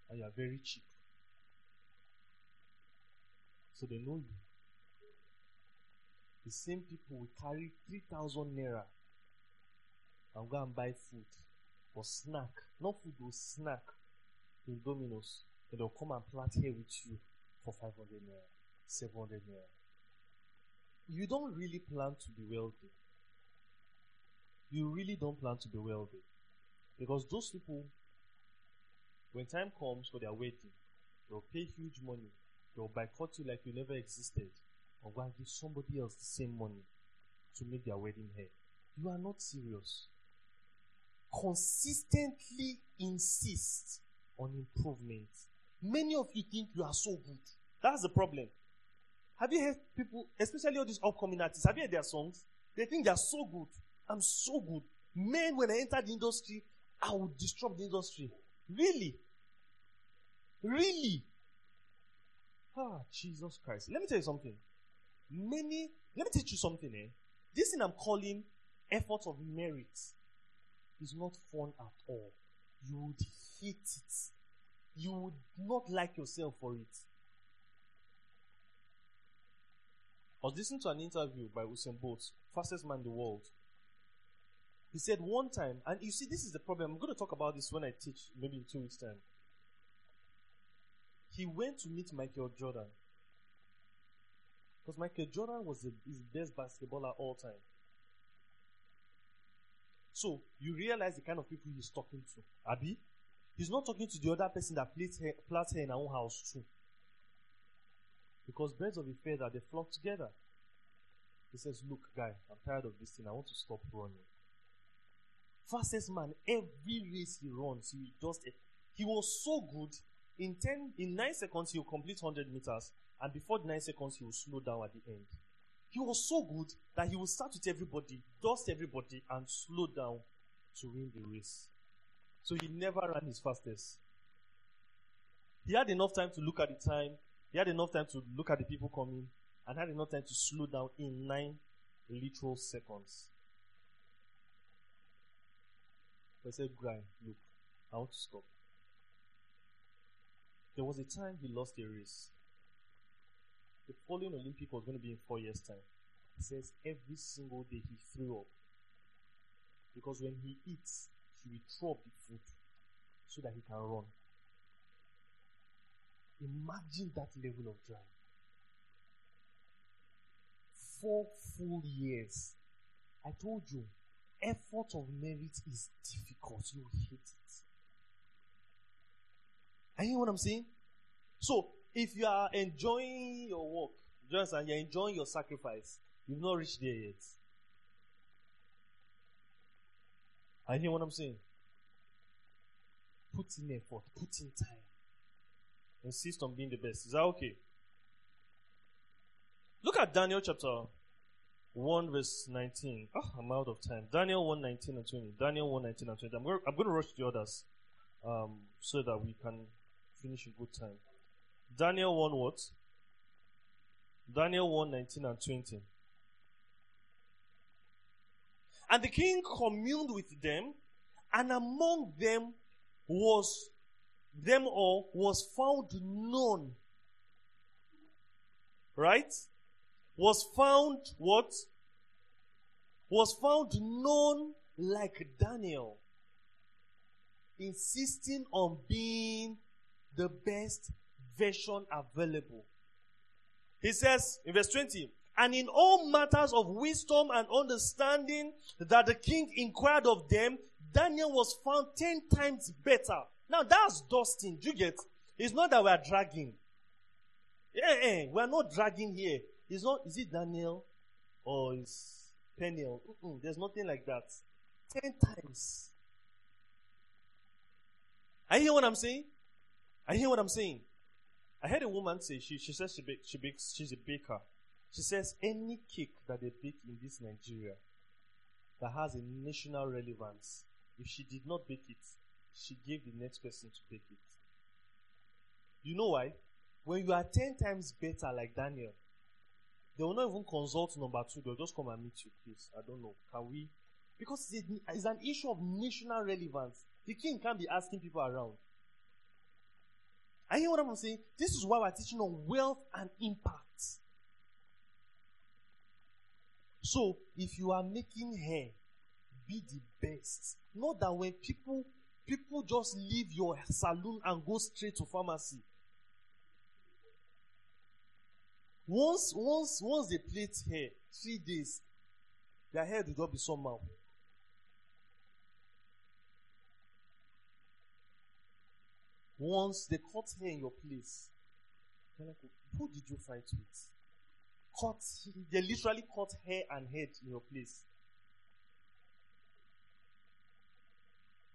and you are very cheap. So they know you. The same people will carry 3,000 naira and go and buy food or snack. Not food, or snack in Domino's. And they'll come and plant here with you for 500 naira, 700 naira. You don't really plan to be wealthy. You really don't plan to be wealthy. Because those people, when time comes for their wedding, they'll pay huge money. They'll boycott you like you never existed. Or go and give somebody else the same money to make their wedding hair. You are not serious consistently insist on improvement. Many of you think you are so good. That's the problem. Have you heard people, especially all these upcoming artists, have you heard their songs? They think they are so good. I'm so good. Men, when I enter the industry, I will disrupt the industry. Really? Really? Ah, Jesus Christ. Let me tell you something. Many, let me teach you something, eh? This thing I'm calling effort of merit is not fun at all. You would hate it. You would not like yourself for it. I was listening to an interview by Usain Bolt, fastest man in the world. He said one time, and you see, this is the problem. I'm going to talk about this when I teach, maybe in two weeks' time. He went to meet Michael Jordan. Because Michael Jordan was the, his best basketballer all time. So you realize the kind of people he's talking to. Abby, he's not talking to the other person that plants hair in our own house too. Because birds of a feather they flock together. He says, "Look, guy, I'm tired of this thing. I want to stop running." Fastest man, every race he runs, he just he was so good. In ten, in nine seconds, he will complete hundred meters, and before nine seconds, he will slow down at the end. He was so good that he would start with everybody, dust everybody, and slow down to win the race. So he never ran his fastest. He had enough time to look at the time, He had enough time to look at the people coming and had enough time to slow down in nine literal seconds. I said, Grind, look, I want to stop. There was a time he lost a race. The following Olympic was going to be in four years' time. Says every single day he threw up. Because when he eats, he will throw up the food so that he can run. Imagine that level of drive. Four full years. I told you, effort of merit is difficult. You hate it. You hear what I'm saying? So, if you are enjoying your work, and you're enjoying your sacrifice, you've not reached there yet. I hear what I'm saying. Put in effort, put in time. Insist on being the best. Is that okay? Look at Daniel chapter 1 verse 19. Oh, I'm out of time. Daniel 1 19 and 20. Daniel 1 19 and 20. I'm going, I'm going to rush the others um, so that we can finish in good time. Daniel 1 what? Daniel 1 19 and 20. And the king communed with them, and among them was them all was found none. Right? Was found what? Was found none like Daniel, insisting on being the best version available. He says in verse 20, and in all matters of wisdom and understanding that the king inquired of them, Daniel was found ten times better. Now that's dusting. Do you get? It's not that we are dragging. Yeah, yeah, we are not dragging here. It's not. Is it Daniel or is Peniel? Mm-mm, there's nothing like that. Ten times. I hear what I'm saying? I hear what I'm saying. I heard a woman say she she says she bakes, she bakes she's a baker. She says any cake that they bake in this Nigeria that has a national relevance, if she did not bake it, she gave the next person to bake it. You know why? When you are ten times better like Daniel, they will not even consult number two. They'll just come and meet you, please. I don't know. Can we? Because it's an issue of national relevance. The king can't be asking people around. I hear what I'm saying? This is why we're teaching on wealth and impact. So, if you are making hair, be the best. Not that when people people just leave your salon and go straight to pharmacy. Once once once they plait hair, three days, their hair will not be somehow. Once they cut hair in your place, who did you fight with? Cut, they literally cut hair and head in your place.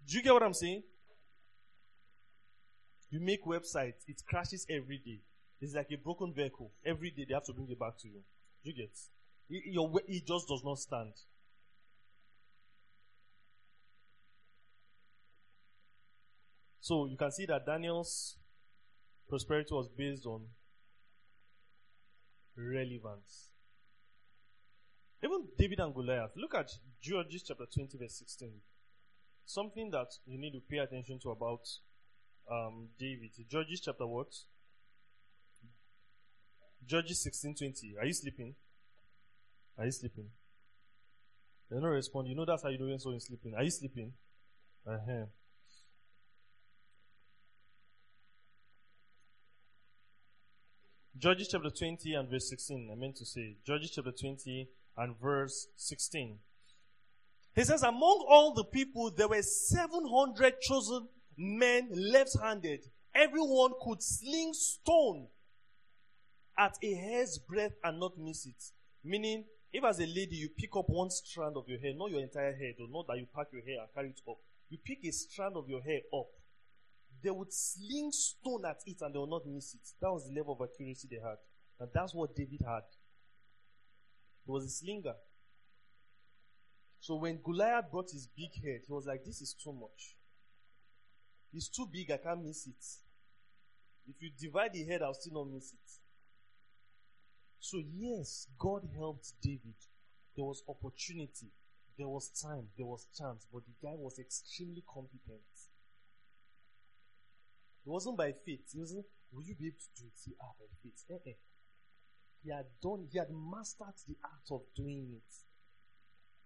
Do you get what I'm saying? You make websites, it crashes every day. It's like a broken vehicle. Every day they have to bring it back to you. Do you get? It, your, it just does not stand. So you can see that Daniel's prosperity was based on relevance. Even David and Goliath. Look at Judges chapter 20, verse 16. Something that you need to pay attention to about um, David. Judges chapter what? Judges 16, 20. Are you sleeping? Are you sleeping? They don't respond. You know that's how you know when someone is sleeping. Are you sleeping? Uh-huh. Judges chapter 20 and verse 16. I meant to say Judges chapter 20 and verse 16. He says, Among all the people, there were 700 chosen men left handed. Everyone could sling stone at a hair's breadth and not miss it. Meaning, if as a lady you pick up one strand of your hair, not your entire hair, though, not that you pack your hair and carry it up. You pick a strand of your hair up they would sling stone at it and they would not miss it. That was the level of accuracy they had. And that's what David had. He was a slinger. So when Goliath brought his big head, he was like, This is too much. It's too big, I can't miss it. If you divide the head, I'll still not miss it. So, yes, God helped David. There was opportunity, there was time, there was chance, but the guy was extremely competent. It wasn't by faith. It wasn't, will you be able to do it? See, ah, by faith. Eh, eh. He had done, he had mastered the art of doing it.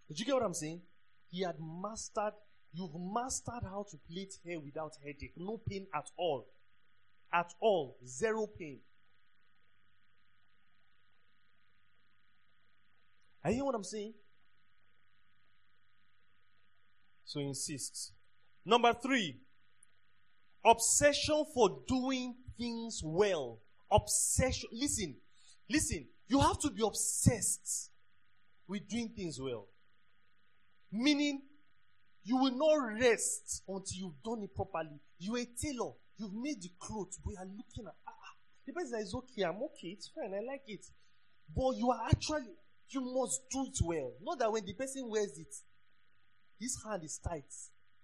Did you get what I'm saying? He had mastered, you've mastered how to plait hair without headache. No pain at all. At all. Zero pain. Are you what I'm saying? So insist. Number three, obsession for doing things well. Obsession. Listen, listen. You have to be obsessed with doing things well. Meaning, you will not rest until you've done it properly. You're a tailor. You've made the clothes, but you are looking at, ah, ah, the person is okay, I'm okay, it's fine, I like it. But you are actually, you must do it well. Not that when the person wears it, his hand is tight.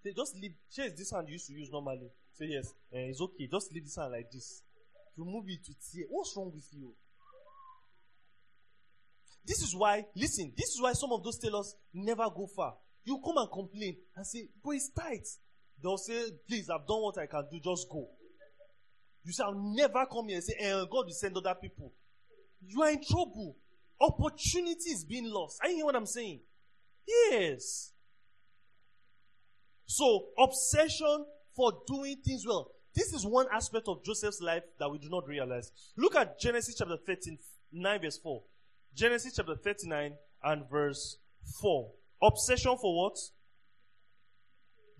They just leave, share this hand you used to use normally. Say yes, uh, it's okay, just leave this hand like this. Remove it to tear. What's wrong with you? This is why, listen, this is why some of those tailors never go far. You come and complain and say, but it's tight. They'll say, please, I've done what I can do, just go. You shall never come here and say, eh, God will send other people. You are in trouble. Opportunity is being lost. You hear what I'm saying? Yes. So, obsession for doing things well. This is one aspect of Joseph's life that we do not realize. Look at Genesis chapter 13, 9 verse 4. Genesis chapter 39 and verse 4. Obsession for what?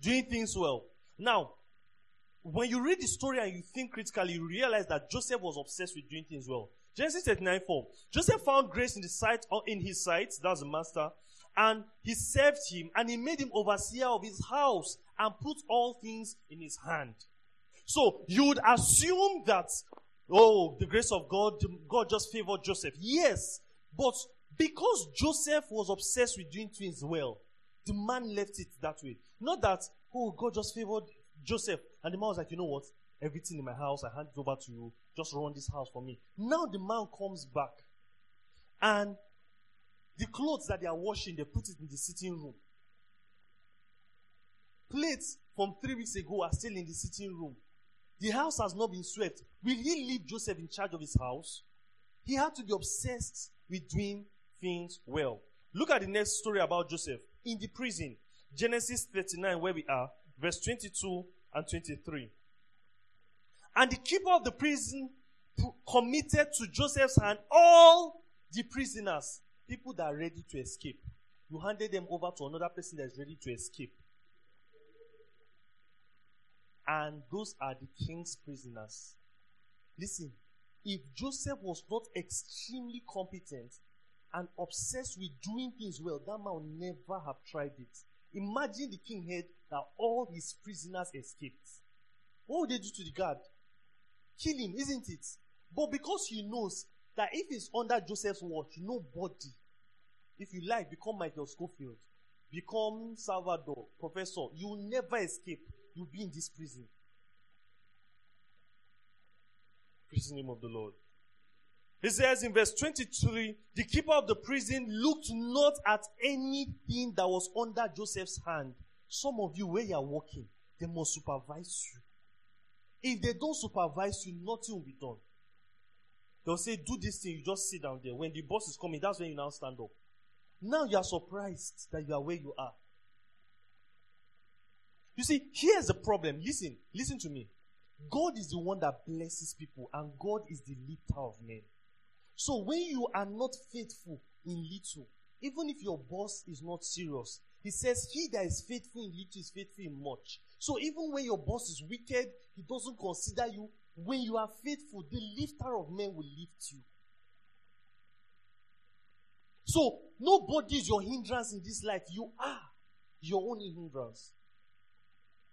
Doing things well. Now, when you read the story and you think critically, you realize that Joseph was obsessed with doing things well. Genesis 39 4. Joseph found grace in the sight in his sight, that's the master, and he served him, and he made him overseer of his house, and put all things in his hand. So you would assume that, oh, the grace of God, God just favored Joseph. Yes, but because Joseph was obsessed with doing things well, the man left it that way. Not that, oh, God just favored Joseph. And the man was like, you know what? Everything in my house, I hand it over to you. Just run this house for me. Now the man comes back. And the clothes that they are washing, they put it in the sitting room. Plates from three weeks ago are still in the sitting room. The house has not been swept. Will he leave Joseph in charge of his house? He had to be obsessed with doing things well. Look at the next story about Joseph in the prison. Genesis 39, where we are, verse 22 and 23. And the keeper of the prison committed to Joseph's hand all the prisoners, people that are ready to escape. You handed them over to another person that is ready to escape. And those are the king's prisoners. Listen, if Joseph was not extremely competent and obsessed with doing things well, that man would never have tried it. Imagine the king heard that all his prisoners escaped. What would they do to the guard? Kill him, isn't it? But because he knows that if he's under Joseph's watch, nobody, if you like, become Michael Scofield, become Salvador, professor, you will never escape. You'll be in this prison. Praise the name of the Lord. He says in verse 23, the keeper of the prison looked not at anything that was under Joseph's hand. Some of you, where you are working, they must supervise you. If they don't supervise you, nothing will be done. They'll say, do this thing, you just sit down there. When the boss is coming, that's when you now stand up. Now you are surprised that you are where you are. You see, here's the problem. Listen, listen to me. God is the one that blesses people, and God is the lifter of men. So when you are not faithful in little, even if your boss is not serious, he says, He that is faithful in little is faithful in much. So even when your boss is wicked, he doesn't consider you. When you are faithful, the lifter of men will lift you. So nobody is your hindrance in this life. You are your own hindrance.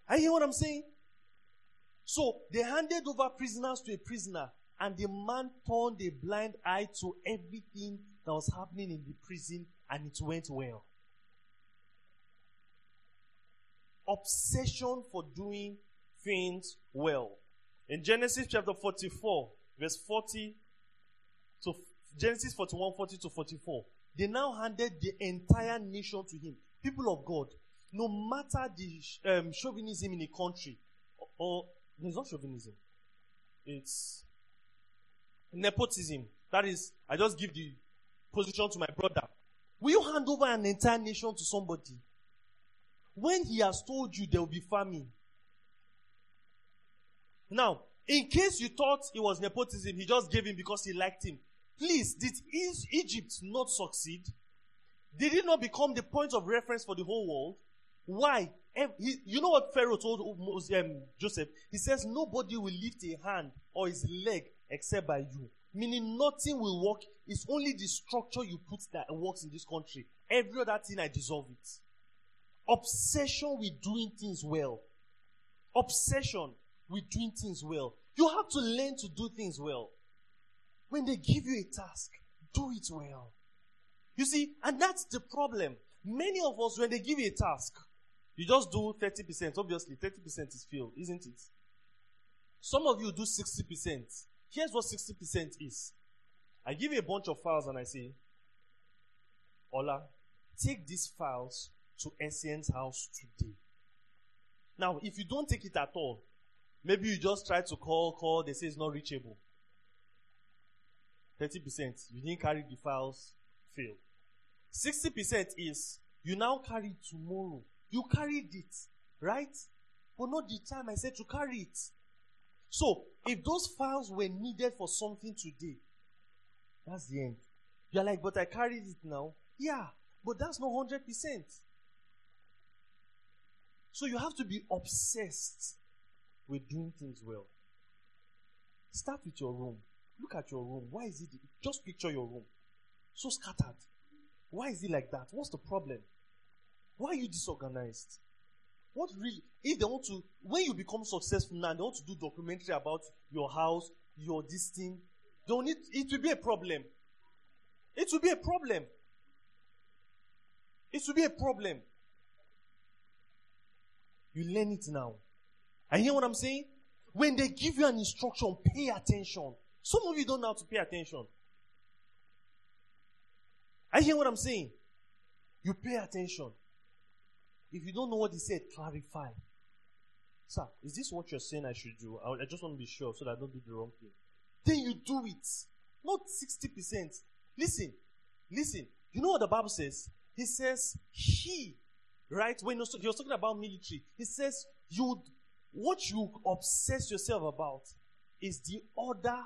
Are you hear what I'm saying? So they handed over prisoners to a prisoner, and the man turned a blind eye to everything that was happening in the prison, and it went well. Obsession for doing things well. In Genesis chapter 44, verse 40 to Genesis 41, 40 to 44, they now handed the entire nation to him. People of God, no matter the um, chauvinism in a country, or, or it's not chauvinism, it's nepotism. That is, I just give the position to my brother. Will you hand over an entire nation to somebody when he has told you there will be famine? Now, in case you thought it was nepotism, he just gave him because he liked him. Please, did Egypt not succeed? Did it not become the point of reference for the whole world? Why? You know what Pharaoh told um, Joseph? He says, Nobody will lift a hand or his leg except by you. Meaning nothing will work. It's only the structure you put that works in this country. Every other thing, I dissolve it. Obsession with doing things well. Obsession with doing things well. You have to learn to do things well. When they give you a task, do it well. You see, and that's the problem. Many of us, when they give you a task, you just do 30%. Obviously, 30% is failed, isn't it? Some of you do 60%. Here's what 60% is. I give you a bunch of files and I say, Ola, take these files to SCN's house today. Now, if you don't take it at all, maybe you just try to call, call, they say it's not reachable. 30%, you didn't carry the files, fail. 60% is you now carry tomorrow. You carried it, right? But not the time I said to carry it. So, if those files were needed for something today, that's the end. You're like, but I carried it now. Yeah, but that's not 100%. So you have to be obsessed with doing things well. Start with your room. Look at your room. Why is it? Just picture your room. So scattered. Why is it like that? What's the problem? Why are you disorganized? What really, if they want to, when you become successful now, they want to do documentary about your house, your this thing, don't need, it will be a problem. It will be a problem. It will be a problem. You learn it now. You hear what I'm saying? When they give you an instruction, pay attention. Some of you don't know how to pay attention. I hear what I'm saying. You pay attention. If you don't know what he said, clarify. Sir, is this what you're saying I should do? I, I just want to be sure so that I don't do the wrong thing. Then you do it. Not 60%. Listen, listen. You know what the Bible says? He says, He, right? When he was talking about military, he says, You, what you obsess yourself about is the order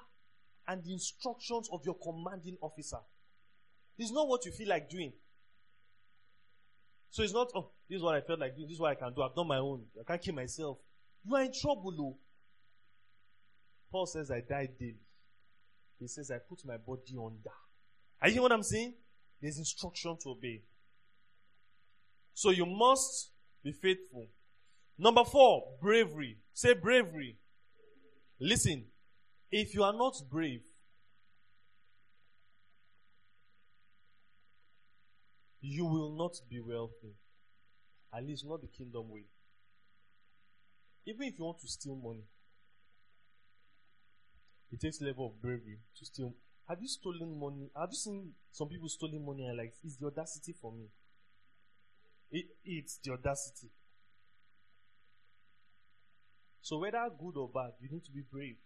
and the instructions of your commanding officer. It's not what you feel like doing. So it's not, oh, this is what I felt like doing, this is what I can do. I've done my own. I can't kill myself. You are in trouble, though. Paul says, I died daily. He says, I put my body under. Are you hear what I'm saying? There's instruction to obey. So you must be faithful. Number four, bravery. Say bravery. Listen, if you are not brave, you will not be wealthy. At least not the kingdom way. Even if you want to steal money, it takes level of bravery to steal. Have you stolen money? Have you seen some people stealing money and like, it's the audacity for me. It, it's the audacity. So whether good or bad, you need to be brave.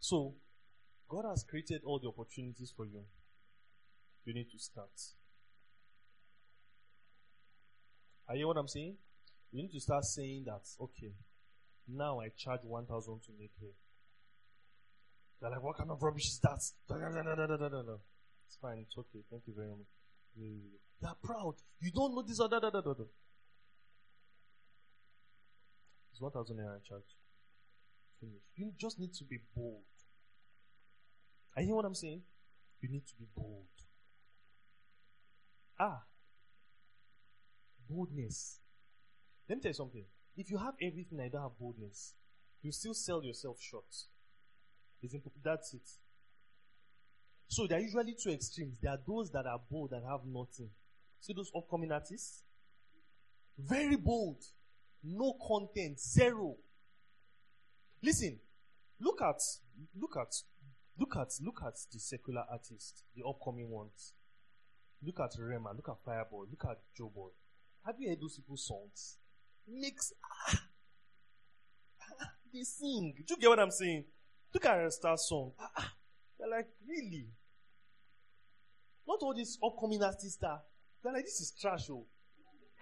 So, God has created all the opportunities for you you need to start. Are you what I'm saying? You need to start saying that, okay, now I charge 1,000 to make hair. They're like, what kind of rubbish is that? It's fine. It's okay. Thank you very much. They're proud. You don't know this or that. It's 1,000 naira charge. You just need to be bold. Are you hear what I'm saying? You need to be bold. Ah. Boldness. Let me tell you something. If you have everything you don't have boldness, you still sell yourself short. That's it. So there are usually two extremes. There are those that are bold and have nothing. See those upcoming artists? Very bold. No content. Zero. Listen, look at, look at, look at, look at the secular artists, the upcoming ones. Look at Rema, look at Fireboy, look at Joeboy. Have you heard those people's songs? Mix. Ah, ah, they sing. Do you get what I'm saying? Look at a star song. Ah, ah, they're like, really? Not all these upcoming artists are. They're like, this is trash, oh.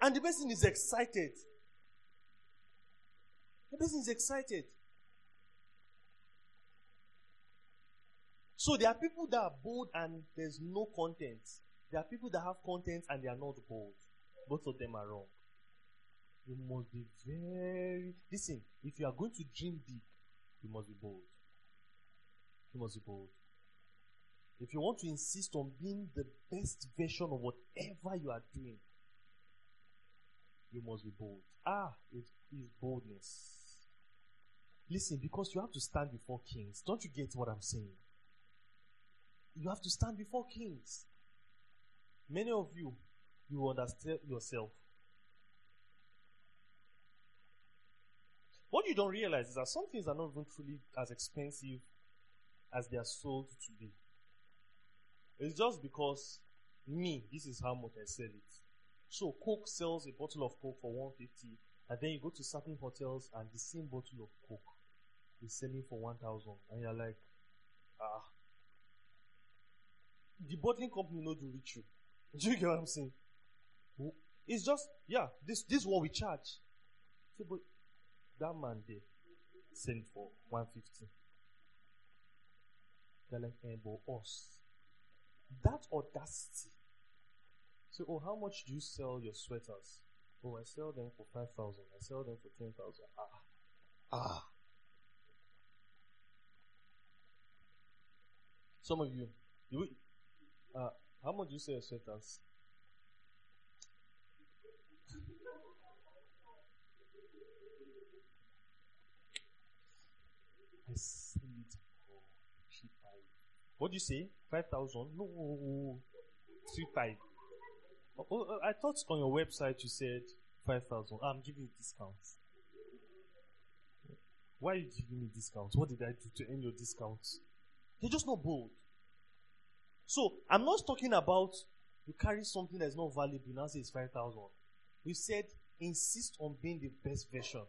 And the person is excited. The person is excited. So there are people that are bold and there's no content. There are people that have content and they are not bold. Both of them are wrong. You must be very. Listen, if you are going to dream big, you must be bold. You must be bold. If you want to insist on being the best version of whatever you are doing, you must be bold. Ah, it is boldness. Listen, because you have to stand before kings. Don't you get what I'm saying? You have to stand before kings. Many of you, you understand yourself. What you don't realize is that some things are not even truly as expensive as they are sold to be. It's just because me, this is how much I sell it. So Coke sells a bottle of Coke for 150 and then you go to certain hotels and the same bottle of Coke is selling for 1000 and you're like, ah. The bottling company no do reach you. Do you get what I'm saying? It's just, yeah, this, this is what we charge. So, but that man there sent for 150. They're like, eh, but us. That audacity. So, oh, how much do you sell your sweaters? Oh, I sell them for 5,000. I sell them for 10,000. Ah. Ah. Some of you, you uh, how much do you say sweaters? I it for three five. What do you say? Five thousand? No, three five. Oh, oh, oh, I thought on your website you said five thousand. I'm giving you discount. Why are you giving me discounts? What did I do to earn your discounts? They're just not bold. So I'm not talking about you carry something that's not valuable, now say it's 5,000. We said insist on being the best version.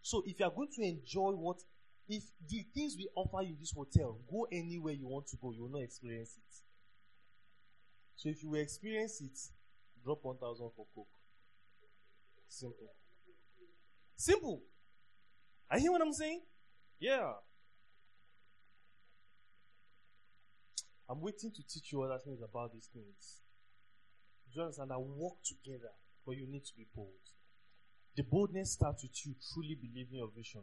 So if you are going to enjoy what, if the things we offer you in this hotel, go anywhere you want to go, you will not experience it. So if you experience it, drop 1,000 for Coke. Simple. Simple. I hear what I'm saying? Yeah. I'm waiting to teach you other things about these things. Do you understand? That work together, but you need to be bold. The boldness starts with you truly believing your vision.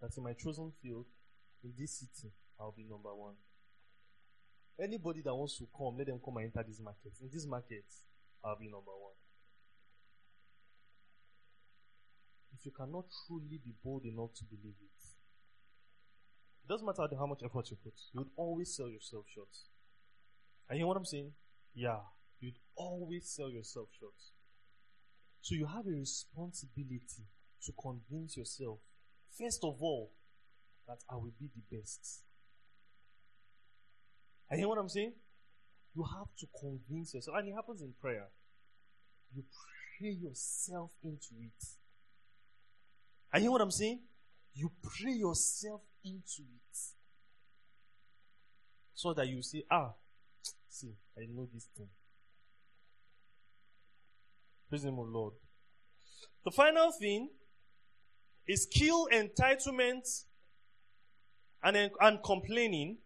That in my chosen field, in this city, I'll be number one. Anybody that wants to come, let them come and enter this market. In this market, I'll be number one. If you cannot truly be bold enough to believe it, it doesn't matter how much effort you put, you would always sell yourself short. And you know what I'm saying? Yeah, you'd always sell yourself short. So you have a responsibility to convince yourself, first of all, that I will be the best. And you know what I'm saying? You have to convince yourself, and it happens in prayer. You pray yourself into it. And you know what I'm saying? You pray yourself into it. So that you say, ah, see, I know this thing. Praise the Lord. The final thing is kill entitlement and, and complaining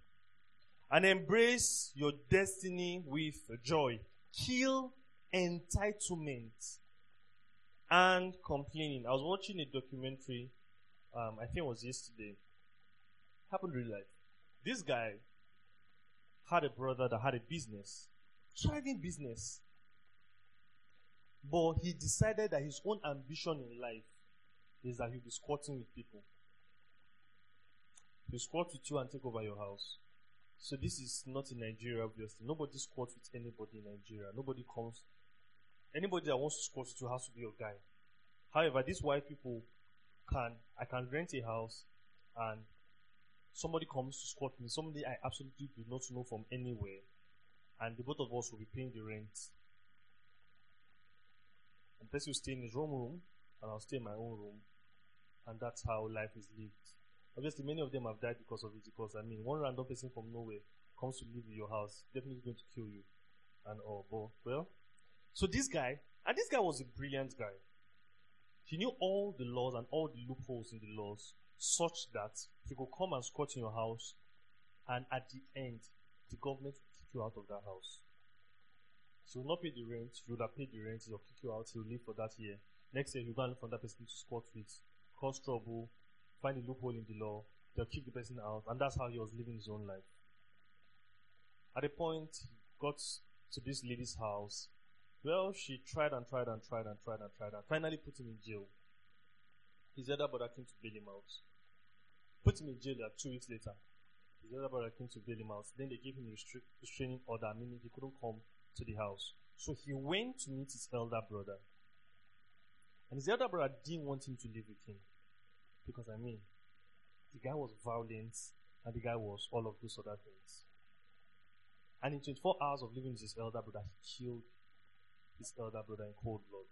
and embrace your destiny with joy. Kill entitlement and complaining. I was watching a documentary, um, I think it was yesterday, happened in real life. This guy had a brother that had a business, thriving business. But he decided that his own ambition in life is that he'll be squatting with people. He'll squat with you and take over your house. So this is not in Nigeria, obviously. Nobody squats with anybody in Nigeria. Nobody comes. Anybody that wants to squat with you has to be your guy. However, these white people can I can rent a house and somebody comes to squat me, somebody I absolutely do not know from anywhere, and the both of us will be paying the rent. And person will stay in his own room, and I'll stay in my own room, and that's how life is lived. Obviously, many of them have died because of it. Because I mean, one random person from nowhere comes to live in your house, definitely going to kill you, and all. But well, so this guy, and this guy was a brilliant guy. He knew all the laws and all the loopholes in the laws, such that he could come and squat in your house, and at the end, the government will kick you out of that house. So will not pay the rent, you would have paid the rent, he'll kick you out, he'll leave for that year. Next year, you go and look for that person to squat with, cause trouble, find a loophole in the law, they'll kick the person out, and that's how he was living his own life. At a point, he got to this lady's house. Well, she tried and tried and tried and tried and tried and finally put him in jail. His elder brother came to bail him out. Put him in jail two weeks later. His elder brother came to bail him out. Then they gave him a restraining order, meaning he couldn't come to the house. So he went to meet his elder brother. And his elder brother didn't want him to live with him. Because I mean, the guy was violent and the guy was all of those other things. And in 24 hours of living with his elder brother, he killed his elder brother in cold blood.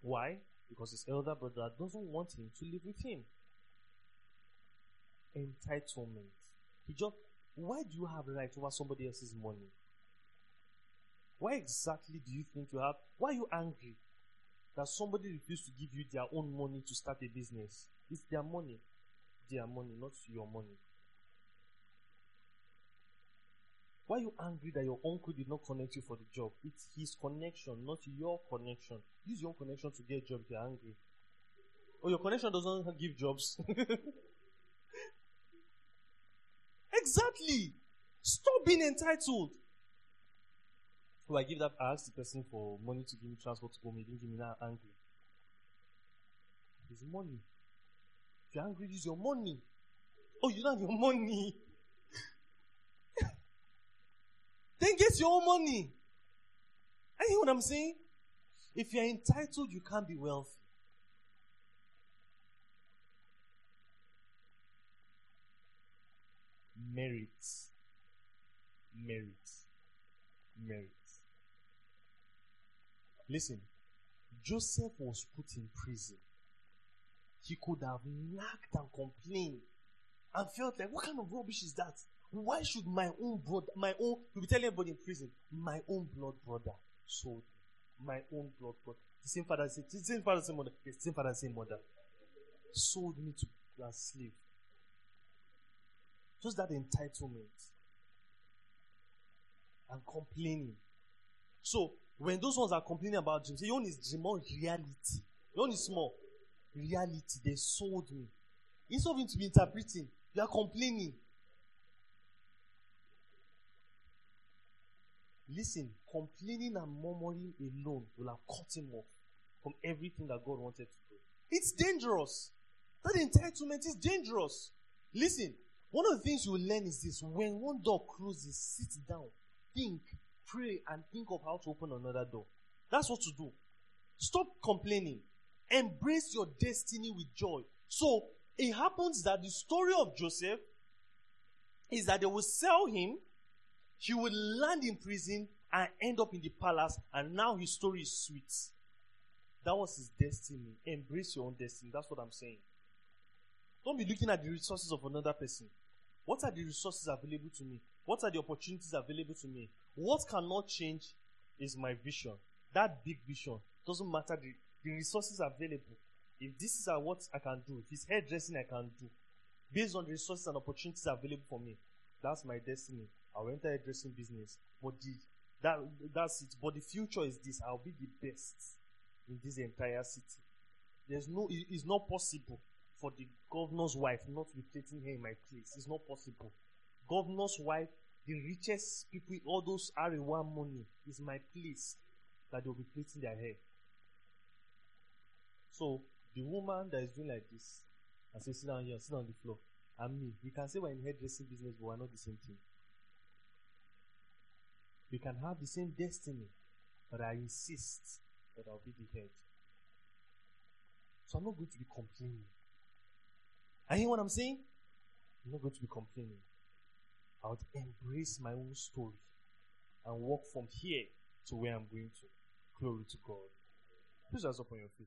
Why? Because his elder brother doesn't want him to live with him. Entitlement. He just, why do you have right over somebody else's money? Why exactly do you think you have? Why are you angry? that somebody refused to give you their own money to start a business. It's their money. Their money, not your money. Why are you angry that your uncle did not connect you for the job? It's his connection, not your connection. Use your connection to get a job if you're angry. Oh, your connection doesn't give jobs. exactly. Stop being entitled. So I give that, I asked the person for money to give me transport to go. He didn't give me that angry. It's money. If you're angry, use your money. Oh, you don't have your money. then get your own money. I hear what I'm saying? If you're entitled, you can't be wealthy. Merit. merits, merits. Listen, Joseph was put in prison. He could have nagged and complained and felt like, what kind of rubbish is that? Why should my own brother, my own, you'll be telling everybody in prison, my own blood brother sold. My own blood brother. The same father, the same father, same mother, the same father, same mother. Sold me to a slave. Just that entitlement. And complaining. So, when those ones are complaining about dreams, your own is dream reality. Your own is small. Reality. They sold me. Instead of him to be interpreting, you are complaining. Listen, complaining and murmuring alone will have cut him off from everything that God wanted to do. It's dangerous. That entitlement is dangerous. Listen, one of the things you will learn is this when one door closes, sit down, think, pray and think of how to open another door. That's what to do. Stop complaining. Embrace your destiny with joy. So it happens that the story of Joseph is that they will sell him, he will land in prison and end up in the palace, and now his story is sweet. That was his destiny. Embrace your own destiny. That's what I'm saying. Don't be looking at the resources of another person. What are the resources available to me? What are the opportunities available to me? What cannot change is my vision. That big vision. Doesn't matter the, the resources available. If this is what I can do, if it's hairdressing I can do, based on the resources and opportunities available for me, that's my destiny. I'll enter a dressing business. But the that that's it. But the future is this. I'll be the best in this entire city. There's no it, it's not possible for the governor's wife not to be placing her in my place. It's not possible. Governor's wife the richest people, all those Arewa money, is my place that they'll be placing their hair. So the woman that is doing like this and say, sit down here, sit on the floor, and me, we can say we're in hairdressing business, but we're not the same thing. We can have the same destiny, but I insist that I'll be the head. So I'm not going to be complaining. Are you what I'm saying? I'm not going to be complaining. I would embrace my own story and walk from here to where I'm going to. Glory to God. Please rise up on your feet.